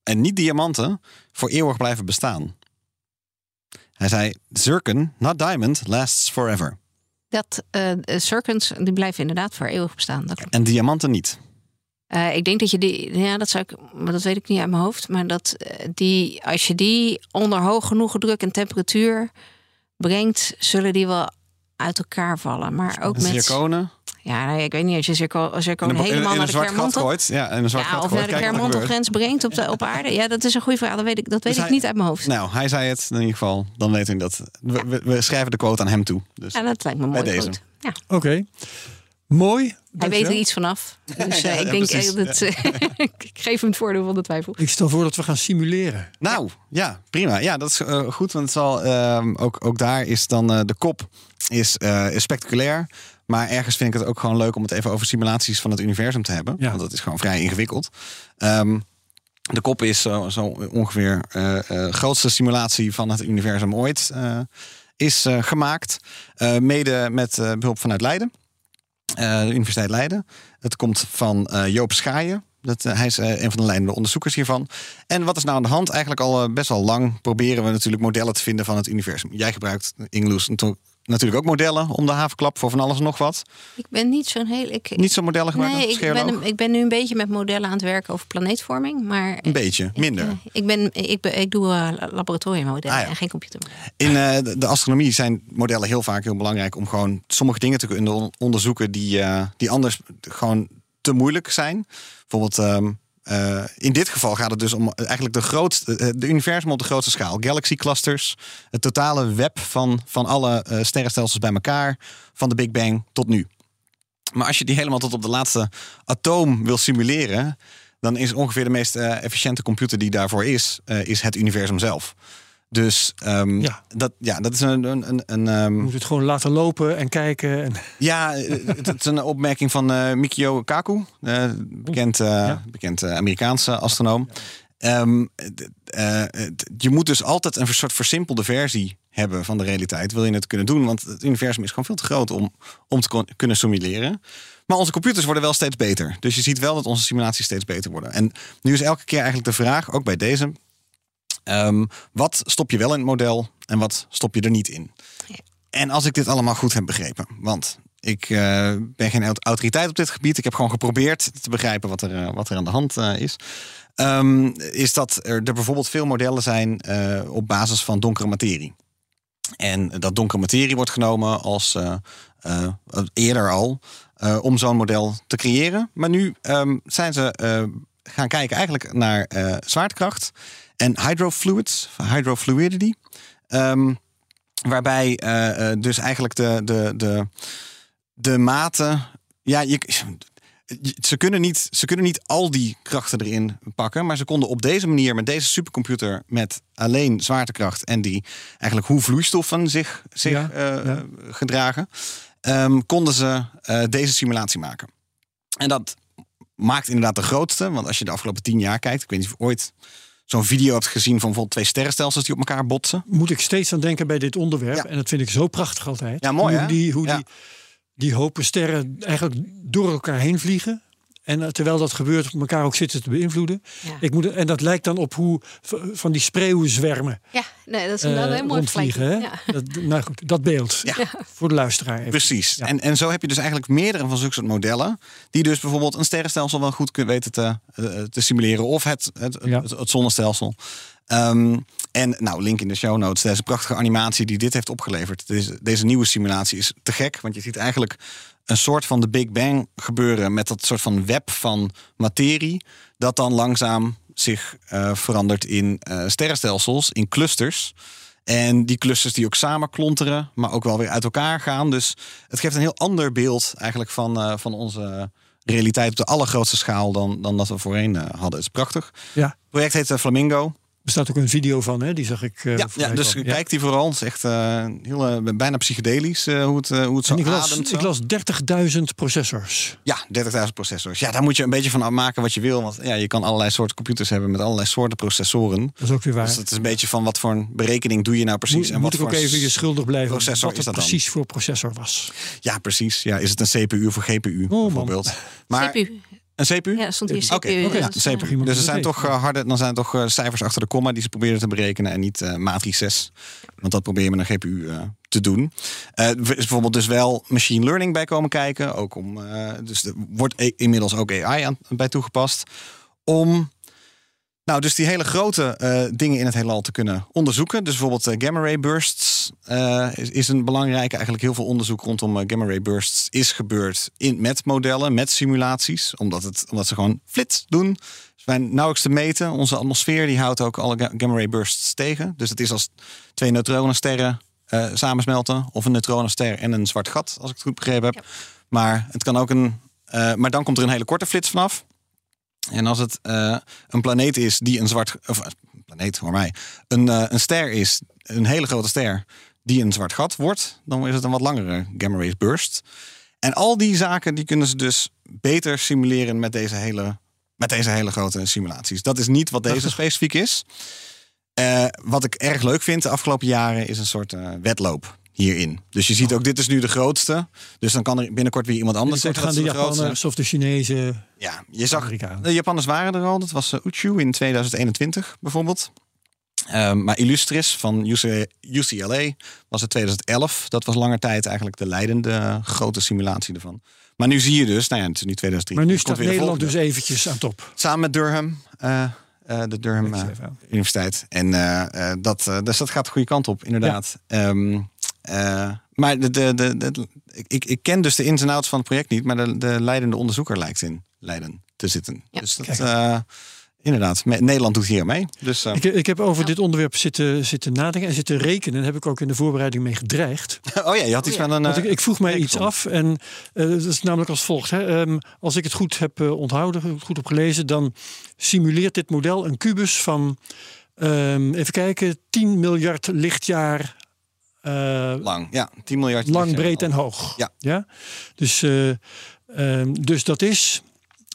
en niet diamanten voor eeuwig blijven bestaan. Hij zei: Zircon, not diamond, lasts forever. Dat uh, die blijven inderdaad voor eeuwig bestaan. Dat en diamanten niet. Uh, ik denk dat je die, ja, dat zou ik, maar dat weet ik niet uit mijn hoofd, maar dat die, als je die onder hoog genoeg druk en temperatuur brengt, zullen die wel uit elkaar vallen. Maar ook met zirconen. Ja, nou, ik weet niet als je zirco, zircoon helemaal in naar de gooit, ja, en een zwart ja, of naar de Kernmantelgrens brengt op, de, op aarde. Ja, dat is een goede vraag. Dat weet ik, dat weet Dus ik hij- niet uit mijn hoofd. Nou, hij zei het in ieder geval. Dan weten we dat. We, we- we schrijven de quote aan hem toe. Dus. Ja, dat lijkt me Bij mooi. deze. Goed. Ja, Oké, mooi. hij weet er iets vanaf. Dus Ja, eh, ik ja, denk precies, eh, dat, ik geef hem het voordeel van de twijfel. Ik stel voor dat we gaan simuleren. Nou, ja, prima. Ja, dat is eh, goed. Want het zal, ehm, ook, ook daar is dan eh, de kop is, eh, is spectaculair. Maar ergens vind ik het ook gewoon leuk om het even over simulaties van het universum te hebben. Ja. Want dat is gewoon vrij ingewikkeld. Ehm, de kop is zo, zo ongeveer de grootste simulatie van het universum ooit. eh, is gemaakt. Mede met eh, behulp vanuit Leiden. De Universiteit Leiden. Het komt van Joop Schaaien. Dat, hij is een van de leidende onderzoekers hiervan. En wat is nou aan de hand? Eigenlijk al best wel lang proberen we natuurlijk modellen te vinden van het universum. Jij gebruikt toen natuurlijk ook modellen om de havenklap voor van alles en nog wat. Ik ben niet zo'n heel. Ik, Niet zo'n modellen gemaakt Nee, ik ben, ik ben nu een beetje met modellen aan het werken over planeetvorming. Maar Een beetje, minder. Ik, eh, ik, ben, ik, ben, ik doe eh, laboratoriummodellen Ah, ja. en geen computermodellen. In eh, de- astronomie zijn modellen heel vaak heel belangrijk om gewoon sommige dingen te kunnen on- onderzoeken die, die anders gewoon te moeilijk zijn. Bijvoorbeeld, ehm, eh, in dit geval gaat het dus om eigenlijk de grootste, eh, de universum op de grootste schaal. Galaxy clusters, het totale web van, van alle eh, sterrenstelsels bij elkaar, van de Big Bang tot nu. Maar als je die helemaal tot op de laatste atoom wil simuleren, dan is ongeveer de meest eh, efficiënte computer die daarvoor is, eh, is het universum zelf. Dus ehm, Ja. Dat, ja, dat is een. een, een, een, ehm, Je moet het gewoon laten lopen en kijken. En, ja, eh, het, het is een opmerking van eh, Mikio Kaku, eh, bekend, Ja. bekend Amerikaanse astronoom. Ehm, eh, je moet dus altijd een soort versimpelde versie hebben van de realiteit. Wil je het kunnen doen? Want het universum is gewoon veel te groot om, om te kunnen simuleren. Maar onze computers worden wel steeds beter. Dus je ziet wel dat onze simulaties steeds beter worden. En nu is elke keer eigenlijk de vraag, ook bij deze. Ehm, wat stop je wel in het model en wat stop je er niet in? En als ik dit allemaal goed heb begrepen, want ik eh, ben geen aut- autoriteit op dit gebied. Ik heb gewoon geprobeerd te begrijpen wat er, eh, wat er aan de hand eh, is. Ehm, is dat er, er bijvoorbeeld veel modellen zijn op basis van donkere materie. En dat donkere materie wordt genomen als eerder al om zo'n model te creëren. Maar nu ehm, zijn ze gaan kijken eigenlijk naar zwaartekracht en hydrofluids, hydrofluidity. Ehm, waarbij eh, eh, dus eigenlijk de, de, de, de mate. Ja, je, ze, kunnen niet, ze kunnen niet al die krachten erin pakken. Maar ze konden op deze manier met deze supercomputer met alleen zwaartekracht en die eigenlijk hoe vloeistoffen zich, zich Ja, eh, ja. gedragen, ehm, konden ze deze simulatie maken. En dat maakt inderdaad de grootste. Want als je de afgelopen tien jaar kijkt, ik weet niet of je ooit zo'n video hebt gezien van bijvoorbeeld twee sterrenstelsels die op elkaar botsen. moet ik steeds aan denken bij dit onderwerp. Ja. En dat vind ik zo prachtig altijd. Ja, mooi, Hoe, hè? die, hoe Ja. die, die hopen sterren eigenlijk door elkaar heen vliegen. En eh, terwijl dat gebeurt, elkaar ook zitten te beïnvloeden. Ja. Ik moet, en dat lijkt dan op hoe van die spreeuwenzwermen Ja, nee, dat is eh, een heel mooi rondvliegen. Hè? vergelijking. Ja. Dat, nou goed, dat beeld. Ja. Voor de luisteraar. even. Precies. Ja. En, en zo heb je dus eigenlijk meerdere van zulke soort modellen. Die dus bijvoorbeeld een sterrenstelsel wel goed kunnen weten te, eh, te simuleren. Of het, het, Ja. het, het zonnestelsel. Ehm, en nou, link in de show notes. Deze prachtige animatie die dit heeft opgeleverd. Deze, deze nieuwe simulatie is te gek. Want je ziet eigenlijk een soort van de Big Bang gebeuren. Met dat soort van web van materie. Dat dan langzaam zich eh, verandert in eh, sterrenstelsels, in clusters. En die clusters die ook samen klonteren, maar ook wel weer uit elkaar gaan. Dus het geeft een heel ander beeld eigenlijk van, eh, van onze realiteit op de allergrootste schaal dan, dan dat we voorheen hadden. Het is prachtig. Ja. Het project heet Flamingo. Er staat ook een video van, hè? die zag ik. eh, Ja, ja, dus. Ja. kijk die vooral. Het is echt eh, heel, eh, bijna psychedelisch eh, hoe, het, hoe het zo En ik las, ademt. zo. ik las 30.000 processors. Ja, 30.000 processors. Ja, daar moet je een beetje van maken wat je wil. Want ja, je kan allerlei soorten computers hebben met allerlei soorten processoren. Dat is ook weer waar. Dus het is een beetje van wat voor een berekening doe je nou precies. moet en moet wat ik ook voor even je schuldig blijven processor wat is het dan? precies voor processor was. Ja, precies. Ja, is het een CPU of een GPU man. bijvoorbeeld? Maar CPU. Een CPU? Ja, stond hier CPU. Oké, oké, dat is, CPU. Dus er zijn toch eh, harde, dan zijn er toch eh, cijfers achter de komma die ze proberen te berekenen en niet eh matrices. Want dat probeer je met een GPU eh, te doen. Is bijvoorbeeld dus wel machine learning bij komen kijken. Ook om, eh, dus er wordt e- inmiddels ook AI aan, bij toegepast. Om nou, dus die hele grote eh, dingen in het heelal te kunnen onderzoeken. Dus bijvoorbeeld eh, gamma ray bursts eh, is, is een belangrijke. Eigenlijk heel veel onderzoek rondom gamma ray bursts is gebeurd in, met modellen, met simulaties. Omdat, het, omdat ze gewoon flits doen. Ze zijn nauwelijks te meten. Onze atmosfeer die houdt ook alle ga- gamma ray bursts tegen. Dus het is als twee neutronensterren samensmelten. Of een neutronenster en een zwart gat, als ik het goed begrepen heb. Maar het kan ook een. maar dan komt er een hele korte flits vanaf. En als het eh, een planeet is die een zwart. Of eh, een planeet, hoor mij. Een, eh, een ster is, een hele grote ster, die een zwart gat wordt, dan is het een wat langere gamma ray burst. En al die zaken die kunnen ze dus beter simuleren met deze hele, met deze hele grote simulaties. Dat is niet wat deze specifiek is. Wat ik erg leuk vind de afgelopen jaren is een soort wedloop hierin. Dus je ziet ook, dit is nu de grootste. Dus dan kan er binnenkort weer iemand anders zeggen gaan dat de de grootste Japanners of de Chinezen. ja, je zag. Amerikanen. De Japanners waren er al. Dat was uh, Uchu in 2021 bijvoorbeeld. Ehm, maar Illustris van UC UCLA was het 2011. Dat was langer tijd eigenlijk de leidende grote simulatie ervan. Maar nu zie je dus, nou ja, het is nu 2003. Maar nu staat Nederland dus eventjes aan top. Samen met Durham, eh, eh, de Durham eh. Universiteit. En eh, eh, dat, eh, dus dat gaat de goede kant op, inderdaad. Ehm, eh, maar de, de, de, de- ik, ik ken dus de ins en outs van het project niet, maar de, de leidende onderzoeker lijkt in Leiden te zitten. Ja. Dus dat, eh, inderdaad, Nederland doet hier mee. Dus eh, Ik, ik heb over dit onderwerp zitten, zitten nadenken en zitten rekenen. Daar heb ik ook in de voorbereiding mee gedreigd. oh ja, je had iets van een. Ik, ik vroeg mij iets af en dat is namelijk als volgt. Hè. Ehm, als ik het goed heb onthouden, goed heb gelezen, dan simuleert dit model een kubus van, ehm, even kijken, 10 miljard lichtjaar lang, ja, 10 miljard. lang, breed en hoog. Ja. Dus, eh, ehm, dus dat is,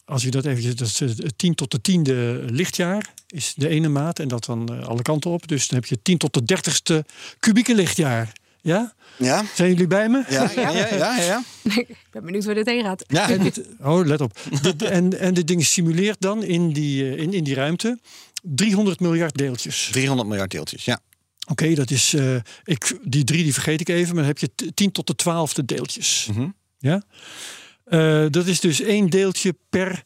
als je dat eventjes, dat is eh, 10 tot de tiende lichtjaar is de ene maat en dat dan eh, alle kanten op. Dus dan heb je 10 tot de dertigste kubieke lichtjaar. Ja? Ja, Zijn jullie bij me? ja, ja, ja, ja, ja. Ik ben benieuwd waar dit heen gaat. ja. En dit, oh, let op. Dit- en, en dit ding simuleert dan in die, eh, in, in die ruimte 300 miljard deeltjes. 300 miljard deeltjes, ja. Oké, dat is. eh, ik, die drie die vergeet ik even, maar dan heb je t- 10 tot de twaalfde deeltjes. Mhm. Ja? Eh, dat is dus één deeltje per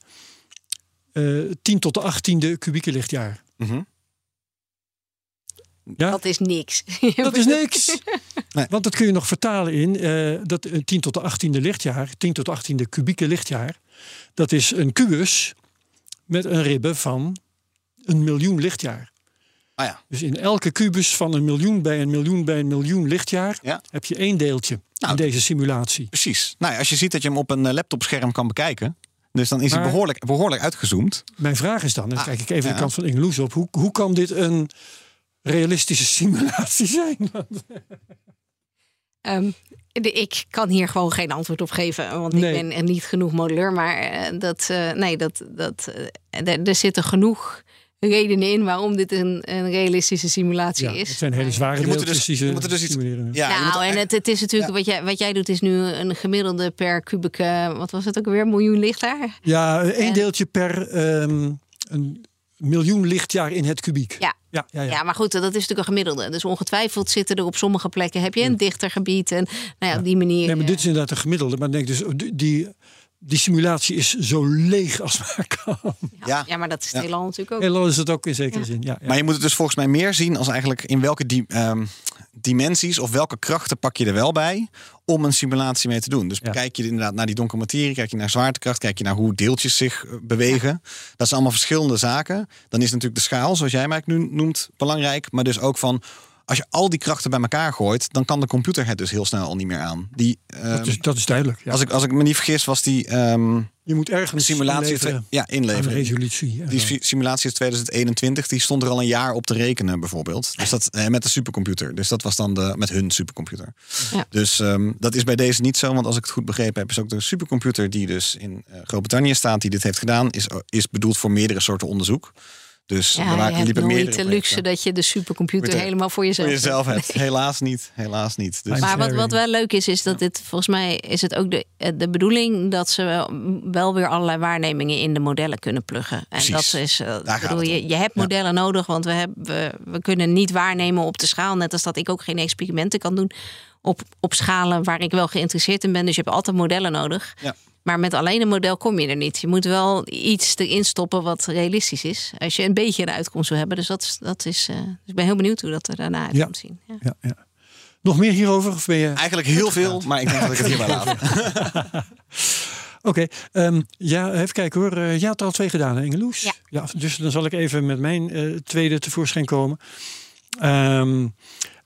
eh 10 tot de 18e kubieke lichtjaar. Mhm. Ja? Dat is niks. Dat is niks. Nee. Want dat kun je nog vertalen in eh, dat een 10 tot de 18e lichtjaar, 10 tot de 18e kubieke lichtjaar, dat is een kubus met een ribbe van een miljoen lichtjaar. Ah ja. Dus in elke kubus van een miljoen bij een miljoen bij een miljoen lichtjaar Ja. heb je één deeltje Nou, in deze simulatie. Precies. Nou, ja, als je ziet dat je hem op een eh, laptopscherm kan bekijken. Dus dan is hij behoorlijk, behoorlijk uitgezoomd. Mijn vraag is dan, en dan Ah, kijk ik even ja. de kant van Ingeloes op, hoe, hoe kan dit een realistische simulatie zijn? Ehm, de, ik kan hier gewoon geen antwoord op geven, want Nee. ik ben er niet genoeg modelleur. Maar eh, dat, eh, nee, dat, dat, er zitten genoeg redenen in waarom dit een, een realistische simulatie Ja, is. het zijn hele zware Je moet er deeltjes dus- die ze je moet er dus iets- simuleren. Ja, moet nou, en het, het is natuurlijk wat, jij, wat jij doet, is nu een gemiddelde per kubieke, wat was het ook weer, miljoen lichtjaar? Ja, één En- deeltje per ehm, een miljoen lichtjaar in het kubiek. Ja. Ja, ja, ja. Ja, maar goed, dat is natuurlijk een gemiddelde. Dus ongetwijfeld zitten er op sommige plekken, heb je een dichter gebied. En nou ja, op die manier. Nee, maar dit is inderdaad een gemiddelde. Maar ik denk dus, die- die, simulatie is zo leeg als maar kan. ja. Ja, maar dat is het Ja. natuurlijk ook. Heel is het ook in zekere zin. Ja, ja. Maar je moet het dus volgens mij meer zien als eigenlijk in welke di- ehm, dimensies of welke krachten pak je er wel bij om een simulatie mee te doen. Dus Ja. kijk je inderdaad naar die donkere materie, kijk je naar zwaartekracht, kijk je naar hoe deeltjes zich eh, bewegen. Dat zijn allemaal verschillende zaken. Dan is natuurlijk de schaal, zoals jij mij nu noemt, belangrijk. Maar dus ook van als je al die krachten bij elkaar gooit, dan kan de computer het dus heel snel al niet meer aan. Die, ehm, dat, is, dat is duidelijk. Ja. als, ik, als ik me niet vergis, was die ehm, je moet ergens simulatie inleveren ja, aan inleveren. resolutie. Die simulatie is 2021, die stond er al een jaar op te rekenen, bijvoorbeeld. Dus dat eh, met de supercomputer. Dus dat was dan de, met hun supercomputer. Ja. Dus ehm, dat is bij deze niet zo, want als ik het goed begrepen heb, is ook de supercomputer die dus in eh, Groot-Brittannië staat, die dit heeft gedaan, is, is bedoeld voor meerdere soorten onderzoek. Dus Ja, er je hebt liepen nooit meerdere de luxe dat je de supercomputer er- helemaal voor jezelf, voor jezelf hebt. hebt. Helaas niet, helaas niet. Dus, Maar- wat, wat wel leuk is, is dat dit volgens mij is het ook de, eh, de bedoeling dat ze wel- wel weer allerlei waarnemingen in de modellen kunnen pluggen. En Precies. dat is, eh, gaat bedoel, het je, om. je hebt modellen nodig, want we, hebben, we, we kunnen niet waarnemen op de schaal. Net als dat ik ook geen experimenten kan doen op, op schalen waar ik wel geïnteresseerd in ben. Dus je hebt altijd modellen nodig. Ja. Maar met alleen een model kom je er niet. Je moet wel iets erin stoppen wat realistisch is. Als je een beetje een uitkomst wil hebben. Dus dat, is- dat is. eh, dus ik ben heel benieuwd hoe dat er daarna uit Ja. komt zien. Ja. Ja, ja. Nog meer hierover? Of ben je... Eigenlijk heel veel, maar ik denk dat ik het hierbij laat. Oké, ehm, ja, even kijken hoor. Eh, jij had er al twee gedaan, hè, Ingeloes? Ja. Dus dan zal ik even met mijn eh, tweede tevoorschijn komen. Ehm,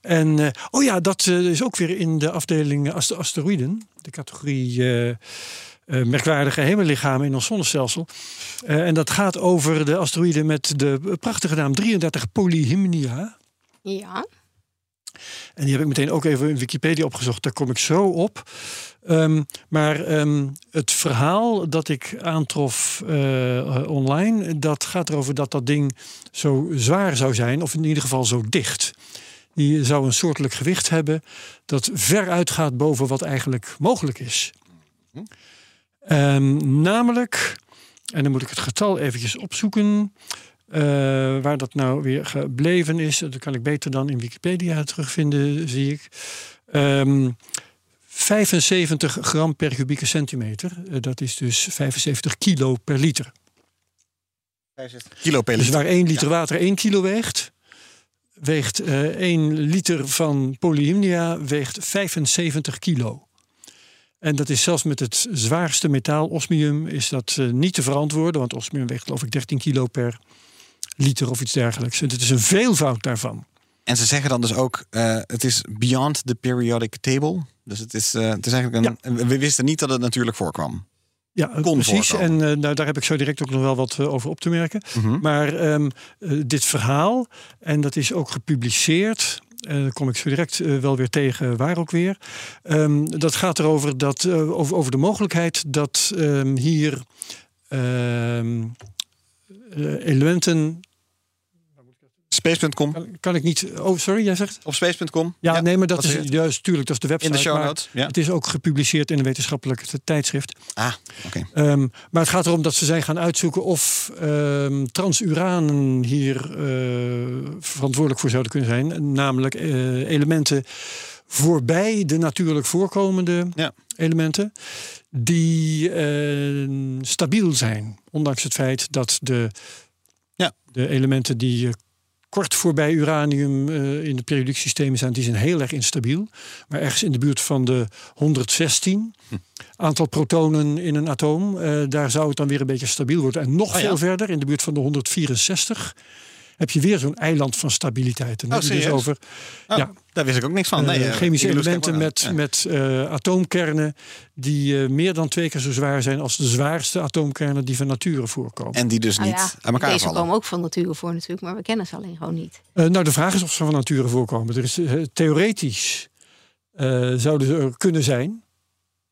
en, eh, oh ja, dat is ook weer in de afdeling ast- asteroïden. De categorie eh, merkwaardige hemellichamen in ons zonnestelsel. Eh, en dat gaat over de asteroïden met de prachtige naam 33 Polyhymnia. ja. En die heb ik meteen ook even in Wikipedia opgezocht. Daar kom ik zo op. Ehm, maar ehm, het verhaal dat ik aantrof eh, online, dat gaat erover dat dat ding zo zwaar zou zijn, of in ieder geval zo dicht. Die zou een soortelijk gewicht hebben dat ver uitgaat boven wat eigenlijk mogelijk is. Ehm, namelijk, en dan moet ik het getal eventjes opzoeken. Eh, waar dat nou weer gebleven is, dat kan ik beter dan in Wikipedia terugvinden, zie ik. Ehm 75 gram per kubieke centimeter. Eh, dat is dus 75 kilo per liter. Kilo per Dus liter. waar 1 liter water 1 kilo weegt, weegt eh 1 liter van polyhymnia weegt 75 kilo. En dat is zelfs met het zwaarste metaal, osmium, is dat eh, niet te verantwoorden. Want osmium weegt geloof ik 13 kilo per liter of iets dergelijks. En het is een veelvoud daarvan. En ze zeggen dan dus ook, eh, het is beyond the periodic table. Dus het is, eh, het is eigenlijk een. We wisten niet dat het natuurlijk voorkwam. Ja, Kon precies. voorkomen. En nou, daar heb ik zo direct ook nog wel wat over op te merken. Mhm. Maar ehm, eh, dit verhaal, en dat is ook gepubliceerd. En daar kom ik zo direct eh, wel weer tegen, waar ook weer. Ehm, dat gaat erover dat, eh, over, over de mogelijkheid dat ehm, hier ehm, eh, elementen. Space.com. Kan, kan ik niet. Oh, sorry, jij zegt. Op space.com. Ja, nee, maar dat is juist, tuurlijk, dat is de website. In de show notes. Ja. Het is ook gepubliceerd in een wetenschappelijk tijdschrift. Ah, oké. Ehm, maar het gaat erom dat ze zijn gaan uitzoeken of ehm, transuranen hier eh, verantwoordelijk voor zouden kunnen zijn. Namelijk eh, elementen voorbij de natuurlijk voorkomende Ja. elementen. Die eh, stabiel zijn. Ondanks het feit dat de, Ja. de elementen die kort voorbij uranium eh, in het periodiek systeem zijn, die zijn heel erg instabiel. Maar ergens in de buurt van de 116 Hm. aantal protonen in een atoom, eh, daar zou het dan weer een beetje stabiel worden. En nog Oh ja. veel verder, in de buurt van de 164, heb je weer zo'n eiland van stabiliteit. En dan Oh, heb je dus over Oh, ja, Daar wist ik ook niks van. eh, Nee, eh, chemische elementen met. Ja. met eh, atoomkernen die eh, meer dan twee keer zo zwaar zijn als de zwaarste atoomkernen die van nature voorkomen. En die dus Nou niet ja, aan elkaar deze vallen. komen ook van nature voor natuurlijk, maar we kennen ze alleen gewoon niet. Eh, nou, de vraag is of ze van nature voorkomen. Er is, theoretisch eh, zouden ze er kunnen zijn.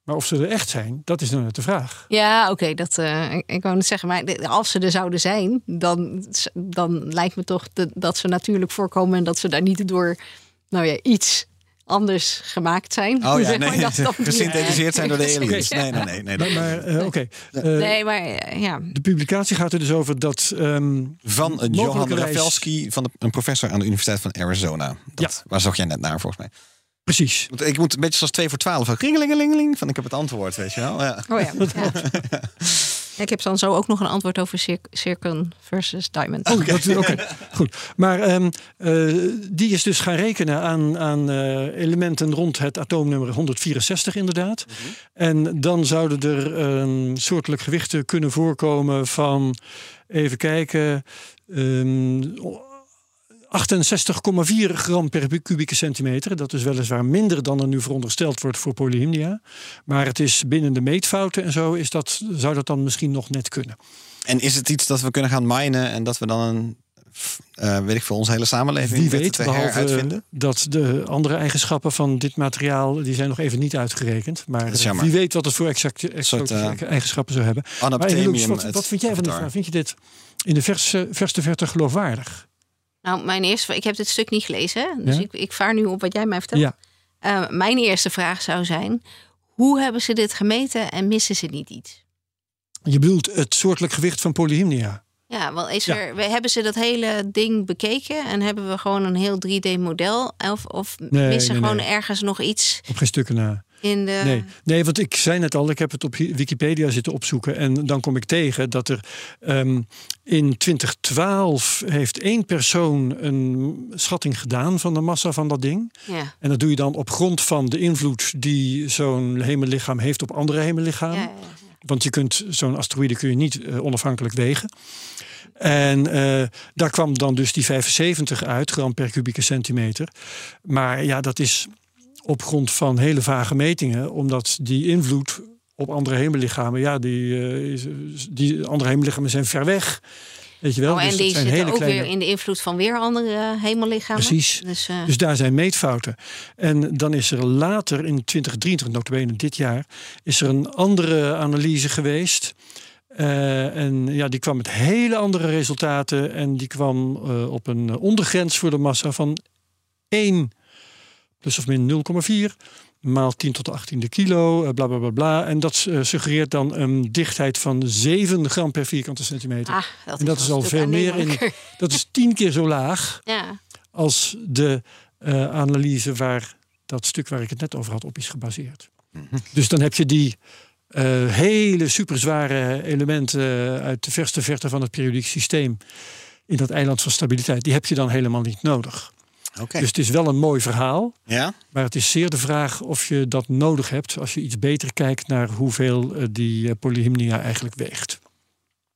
Maar of ze er echt zijn, dat is dan net de vraag. Ja, oké, dat eh, ik, ik wou net zeggen, maar als ze er zouden zijn, dan, dan lijkt me toch de- dat ze natuurlijk voorkomen en dat ze daar niet door, nou ja, iets anders gemaakt zijn. Oh ja, nee, gesynthetiseerd zijn door de aliens. Ja. Nee, nee, nee. nee, Maar, nee. maar eh, oké. Eh, Nee, maar eh, ja. De publicatie gaat er dus over dat. ehm, Van eh, Johan Rafelski, van de, een professor aan de Universiteit van Arizona. Dat, Waar zocht jij net naar, volgens mij? Precies. Want ik moet een beetje zoals 2 voor 12. Van ringelingelingeling, van ik heb het antwoord, weet je wel. Ja. Oh ja. ja. Ik heb dan zo ook nog een antwoord over cir versus Diamond. Oh, dat- Oké, goed. Maar ehm, eh, die is dus gaan rekenen aan, aan eh, elementen rond het atoomnummer 164 inderdaad. En dan zouden er een soortelijk gewichten kunnen voorkomen van, even kijken, ehm 68,4 gram per kubieke centimeter. Dat is weliswaar minder dan er nu verondersteld wordt voor polyhymnia. Maar het is binnen de meetfouten en zo is dat, zou dat dan misschien nog net kunnen. En is het iets dat we kunnen gaan minen en dat we dan een, eh, weet ik veel, onze hele samenleving Wie weet, behalve dat de andere eigenschappen van dit materiaal, die zijn nog even niet uitgerekend. Maar eh, wie weet wat het voor exacte, exacte soort, eigenschappen zou hebben. Maar wat, wat vind jij van dit? Vind je dit in de verste, verste verte geloofwaardig? Nou, mijn eerste, ik heb dit stuk niet gelezen, dus Ja? ik, ik vaar nu op wat jij mij vertelt. Ja. Eh, mijn eerste vraag zou zijn: hoe hebben ze dit gemeten en missen ze niet iets? Je bedoelt het soortelijk gewicht van polyhymnia. Ja, wel is Ja. er, we hebben ze dat hele ding bekeken en hebben we gewoon een heel 3D-model? Of, of Nee, missen nee, gewoon nee. ergens nog iets Op geen stukken na. In de. Nee. nee, want ik zei net al, ik heb het op Wikipedia zitten opzoeken. En dan kom ik tegen dat er ehm, in 2012 heeft één persoon een schatting gedaan van de massa van dat ding. Ja. En dat doe je dan op grond van de invloed die zo'n hemellichaam heeft op andere hemellichamen. Ja. Want je kunt zo'n asteroïde kun je niet eh, onafhankelijk wegen. En eh, daar kwam dan dus die 75 uit, gram per kubieke centimeter. Maar ja, dat is op grond van hele vage metingen, omdat die invloed op andere hemellichamen, ja, die, eh, die andere hemellichamen zijn ver weg. Weet je wel? Oh, en Dus die zijn zitten ook kleine- weer in de invloed van weer andere hemellichamen. Precies. Dus, eh, Dus daar zijn meetfouten. En dan is er later in 2023, notabene dit jaar, is er een andere analyse geweest. Eh, en ja, die kwam met hele andere resultaten. En die kwam eh, op een ondergrens voor de massa van 1 plus of min 0,4 maal 10 tot de 18e kilo, eh, bla bla bla bla. En dat eh, suggereert dan een dichtheid van 7 gram per vierkante centimeter. Ah, dat en dat is al veel meer in. Dat is tien keer zo laag Ja, als de eh, analyse waar dat stuk waar ik het net over had op is gebaseerd. Dus dan heb je die eh, hele superzware elementen uit de verste verte van het periodiek systeem in dat eiland van stabiliteit, die heb je dan helemaal niet nodig. Oké. Dus het is wel een mooi verhaal, Ja? maar het is zeer de vraag of je dat nodig hebt als je iets beter kijkt naar hoeveel eh, die eh, polyhymnia eigenlijk weegt.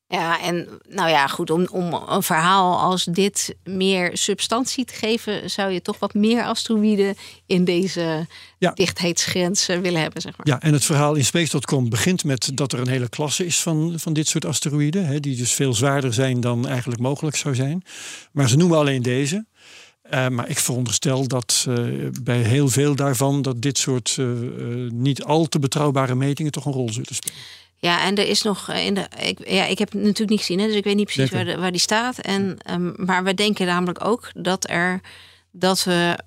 Ja, en nou ja, goed, om, om een verhaal als dit meer substantie te geven, zou je toch wat meer asteroïden in deze Ja. dichtheidsgrens eh, willen hebben, zeg maar. Ja, en het verhaal in Space.com begint met dat er een hele klasse is van, van dit soort asteroïden. Hè, die dus veel zwaarder zijn dan eigenlijk mogelijk zou zijn. Maar ze noemen alleen deze. Eh, maar ik veronderstel dat eh, bij heel veel daarvan dat dit soort eh, niet al te betrouwbare metingen toch een rol zullen spelen. Ja, en er is nog in de. Ik, ja, ik heb het natuurlijk niet gezien, hè, dus ik weet niet precies waar, de- waar die staat. En, ehm, maar we denken namelijk ook dat er dat we.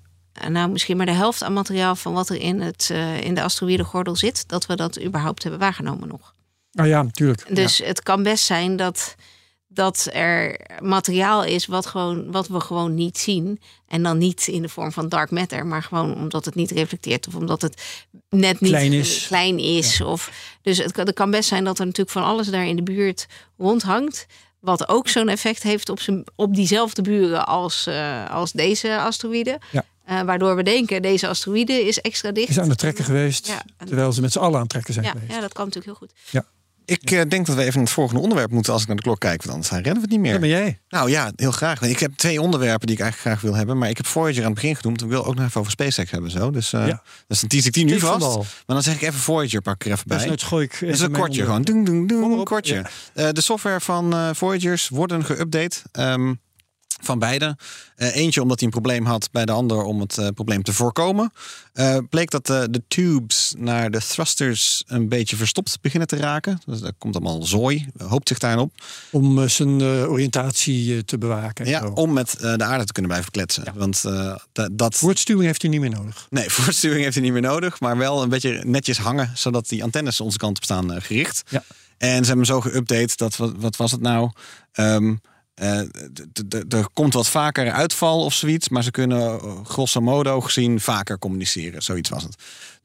Nou, misschien maar de helft aan materiaal van wat er in, het, eh, in de asteroïdengordel zit, dat we dat überhaupt hebben waargenomen nog. Ah ja, natuurlijk. Dus het kan best zijn dat, dat er materiaal is wat, gewoon, wat we gewoon niet zien. En dan niet in de vorm van dark matter, maar gewoon omdat het niet reflecteert. Of omdat het net niet Klein is. klein is. Of, dus het, kan- het kan best zijn dat er natuurlijk van alles daar in de buurt rondhangt. Wat ook zo'n effect heeft op, zijn, op diezelfde buren als, eh, als deze asteroïde. Ja. Eh, waardoor we denken, deze asteroïde is extra dicht. Is aan het trekken geweest, Ja. terwijl ze met z'n allen aan het trekken zijn Ja, geweest. ja, dat kan natuurlijk heel goed. Ik eh, denk dat we even naar het volgende onderwerp moeten als ik naar de klok kijk. Want anders redden we het niet meer. Dat ben jij. Nou ja, heel graag. Ik heb twee onderwerpen die ik eigenlijk graag wil hebben. Maar ik heb Voyager aan het begin genoemd. Ik wil ook nog even over SpaceX hebben. Zo. Dus, eh Ja. dus dan tease ik die nu vast. Maar dan zeg ik even Voyager pak ik er even bij. Dus het gooi ik Dat is een kortje gewoon. Doeng, maar op. kortje. Ja. Eh, de software van Voyagers worden geüpdate. ehm, van beide. Eh, eentje omdat hij een probleem had, bij de ander om het eh, probleem te voorkomen. Eh, bleek dat de tubes naar de thrusters een beetje verstopt beginnen te raken. Dus daar komt allemaal zooi, hoopt zich daarin op. Om zijn oriëntatie te bewaken. en Ja, zo. om met de aarde te kunnen blijven kletsen. Want eh, da- dat. Woordstuwing heeft hij niet meer nodig. Nee, voortstuwing heeft hij niet meer nodig. Maar wel een beetje netjes hangen, zodat die antennes onze kant op staan gericht. Ja. En ze hebben hem zo geüpdate dat, wat, wat was het nou? D- er komt wat vaker uitval of zoiets, maar ze kunnen eh, grosso modo gezien vaker communiceren. Zoiets was het.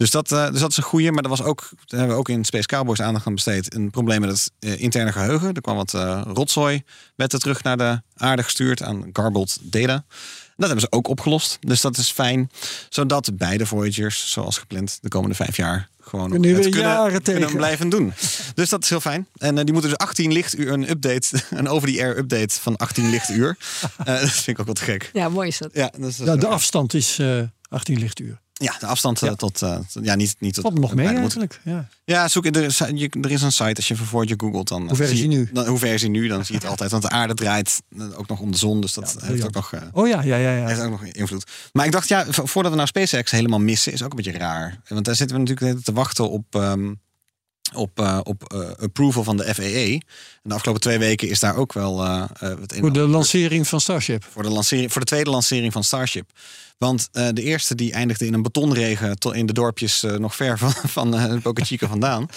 Dus dat, eh, dus dat is een goeie. Maar er was ook, hebben we ook in Space Cowboys aandacht aan besteed, een probleem met het eh, interne geheugen. Er kwam wat eh, rotzooi, werd er terug naar de aarde gestuurd aan garbled data. Dat hebben ze ook opgelost. Dus dat is fijn. Zodat beide Voyagers, zoals gepland, de komende vijf jaar gewoon Kunnen het we kunnen, jaren kunnen tegen. blijven doen. Dus dat is heel fijn. En eh, die moeten dus 18 lichtuur een update, een over-the-air update van 18 lichtuur. Eh, dat vind ik ook wat gek. Ja, mooi is dat. Ja, dus, Ja, de afstand is eh 18 lichtuur. Ja, de afstand eh, Ja. tot, eh, tot- ja, niet, niet tot. Valt nog mee eigenlijk. Ja. Ja, zoek, er, is, je, er is een site, als je voor Voyager googelt, dan... Hoe ver is je- hij nu? Dan, hoe ver is hij nu? Dan zie je het altijd. Want de aarde draait eh, ook nog om de zon. Dus dat heeft ook nog... eh, Oh ja, ja, ja. ja. heeft ook nog invloed. Maar ik dacht, ja, vo- voordat we nou SpaceX helemaal missen, is ook een beetje raar. Want daar zitten we natuurlijk te wachten op, ehm, op, eh, op eh, approval van de FAA. En de afgelopen twee weken is daar ook wel een Voor de lancering van Starship. voor de, lancering, voor de tweede lancering van Starship. Want de eerste die eindigde in een betonregen tot in de dorpjes nog ver van, van Boca Chica vandaan.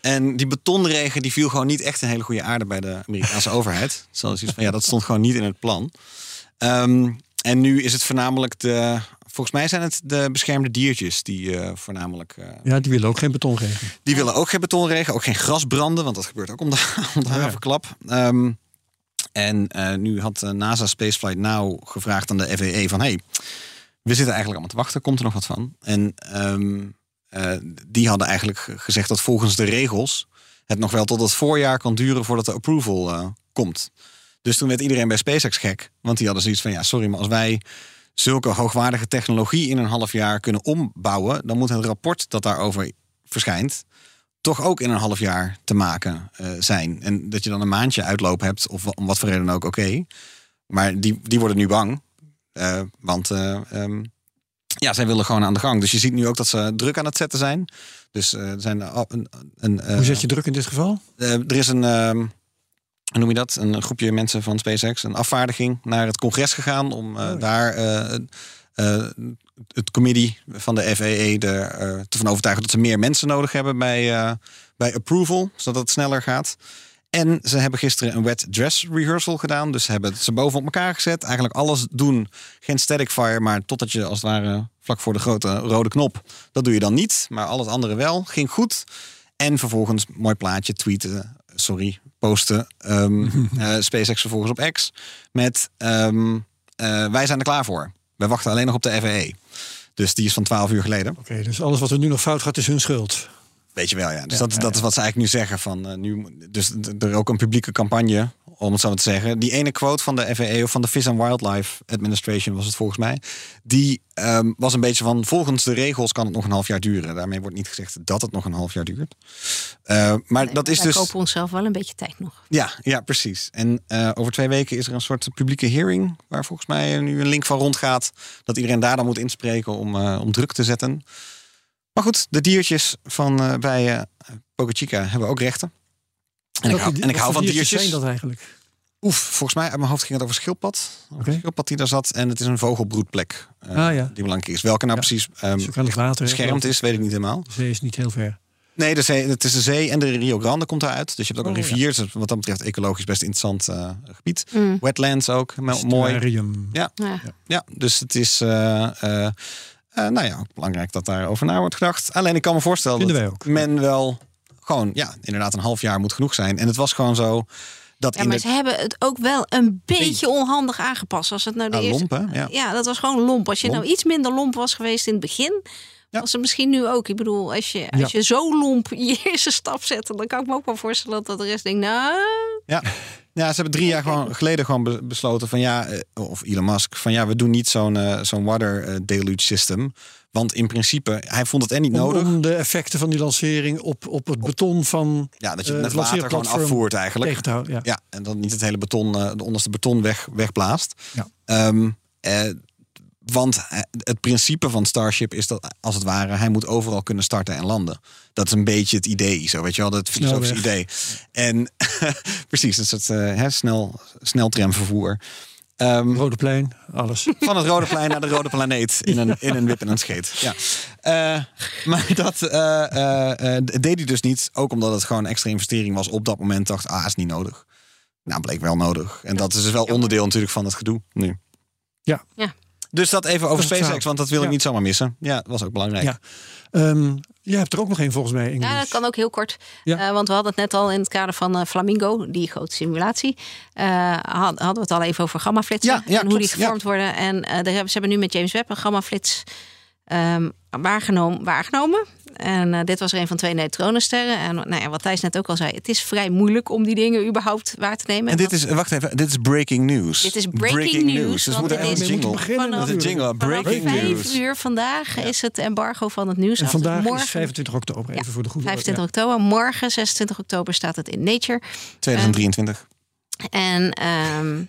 En die betonregen die viel gewoon niet echt een hele goede aarde bij de Amerikaanse overheid. Zoals iets van ja, dat stond gewoon niet in het plan. Ehm, en nu is het voornamelijk de. Volgens mij zijn het de beschermde diertjes die eh, voornamelijk. eh, Ja, die willen ook geen betonregen. die willen ook geen betonregen, ook geen grasbranden, want dat gebeurt ook om de, om de Ja. havenklap. Ehm, en eh, nu had NASA Spaceflight Now gevraagd aan de FAA van... hey, we zitten eigenlijk allemaal te wachten, komt er nog wat van? En ehm, eh, die hadden eigenlijk gezegd dat volgens de regels... het nog wel tot het voorjaar kan duren voordat de approval komt. Dus toen werd iedereen bij SpaceX gek. Want die hadden zoiets van, ja, sorry, maar als wij zulke hoogwaardige technologie in een half jaar kunnen ombouwen... dan moet het rapport dat daarover verschijnt toch ook in een half jaar te maken eh, zijn. En dat je dan een maandje uitloop hebt, of om wat voor reden ook, oké. Maar die, die worden nu bang. eh, want eh, ehm, ja, zij willen gewoon aan de gang. Dus je ziet nu ook dat ze druk aan het zetten zijn. Dus er zijn een, een, Hoe zet je druk in dit geval? er is een, ehm, noem je dat? Een groepje mensen van SpaceX, een afvaardiging naar het congres gegaan om eh, Oh, daar eh, eh, het committee van de FAA er te van overtuigen dat ze meer mensen nodig hebben bij, bij approval, zodat het sneller gaat. En ze hebben gisteren een wet dress rehearsal gedaan. Dus ze hebben ze boven op elkaar gezet. Eigenlijk alles doen. Geen static fire, maar totdat je als het ware vlak voor de grote rode knop. Dat doe je dan niet. Maar al het andere wel. Ging goed. En vervolgens mooi plaatje tweeten. Sorry, posten. ehm, eh, SpaceX vervolgens op X. Met ehm, eh, wij zijn er klaar voor. Wij wachten alleen nog op de FAA. Dus die is van 12 uur geleden. Oké, dus alles wat er nu nog fout gaat is hun schuld. Weet je wel, ja. Dus Ja, dat, ja, dat is wat ze eigenlijk nu zeggen. Van, eh, nu, dus er ook een publieke campagne, om het zo te zeggen. Die ene quote van de FAA of van de Fish and Wildlife Administration was het volgens mij. Die ehm, was een beetje van, volgens de regels kan het nog een half jaar duren. Daarmee wordt niet gezegd dat het nog een half jaar duurt. Eh, maar dat is dus... kopen onszelf wel een beetje tijd nog. Ja, ja, precies. En eh, over twee weken is er een soort publieke hearing... waar volgens mij nu een link van rondgaat... dat iedereen daar dan moet inspreken om, om druk te zetten. Maar goed, de diertjes van bij bij eh Boca Chica hebben ook rechten. En ik hou, en ik wat hou voor van diertjes diertjes. zijn dat eigenlijk? Oef, volgens mij uit mijn hoofd ging het over schildpad. Over schildpad die daar zat. En het is een vogelbroedplek eh, Ah, ja. die belangrijk is. Welke nou Ja. precies ehm, aan het water. beschermd is, weet ik niet helemaal. De zee is niet heel ver. Nee, de zee, het is de zee en de Rio Grande komt eruit. Dus je hebt ook Oh, een ja. rivier. Dus wat dat betreft ecologisch best interessant eh, gebied. Mm. Wetlands ook, mo- mooi. Ja, Ja. ja, dus het is eh, eh, nou ja, ook belangrijk dat daarover na wordt gedacht. Alleen ik kan me voorstellen Vinden dat wij ook. men wel gewoon, ja, inderdaad een half jaar moet genoeg zijn. En het was gewoon zo dat Ja, maar de ze hebben het ook wel een beetje onhandig aangepast. Als het nou de Ah, eerste... lomp, hè? Ja. dat was gewoon lomp. Als je Lomp. nou iets minder lomp was geweest in het begin, Ja. was het misschien nu ook. Ik bedoel, als je, als Ja. je zo lomp je eerste stap zet, dan kan ik me ook wel voorstellen dat de rest denkt, nou, Ja. ja, ze hebben drie jaar gewoon geleden gewoon be- besloten van ja, eh, of Elon Musk, van ja, we doen niet zo'n eh, zo'n water eh, deluge system. Want in principe, hij vond het en niet Om, nodig. om de effecten van die lancering op, op het beton van Ja, dat je het met water gewoon afvoert eigenlijk. tegen te houden. Ja. Ja, en dan niet het hele beton, eh, de onderste beton weg, wegblaast. Ja. Ehm, eh, want eh, het principe van Starship is dat, als het ware, hij moet overal kunnen starten en landen. Dat is een beetje het idee, zo weet je wel, het filosofische idee. En precies, een soort eh, hè, snel, sneltramvervoer. Ehm, Rode plein, alles. van het Rode Plein naar de Rode Planeet in een, in een wip en een scheet. Ja. Eh, maar dat eh, eh, eh, deed hij dus niet. Ook omdat het gewoon extra investering was op dat moment. Dacht, ah, is niet nodig. Nou, bleek wel nodig. En dat is dus wel onderdeel natuurlijk van het gedoe nu. Ja. Ja. Dus dat even over Dat SpaceX, want dat wil ik niet zomaar missen. Ja, dat was ook belangrijk. Ja. Ehm, jij hebt er ook nog één volgens mij. Ingrid. Ja, dat kan ook heel kort. Ja. Eh, want we hadden het net al in het kader van eh, Flamingo, die grote simulatie. eh, had- hadden we het al even over gammaflitsen Ja, ja, en hoe die gevormd worden. En eh, daar hebben, ze hebben nu met James Webb een gammaflits ehm waargenomen, waargenomen. En eh, dit was er een van twee neutronensterren. En nou ja, wat Thijs net ook al zei, het is vrij moeilijk om die dingen überhaupt waar te nemen. En dit is, wacht even, dit is breaking news. Dit is breaking news, Dus we want moeten jingle. moeten beginnen Vanaf- natuurlijk. jingle, Vanaf breaking vijf news. uur vandaag is het embargo van het nieuws. En af. vandaag morgen, is 25 oktober, even Ja, voor de goede 25 oktober. Morgen, 26 oktober, staat het in Nature. 2023. En, ehm,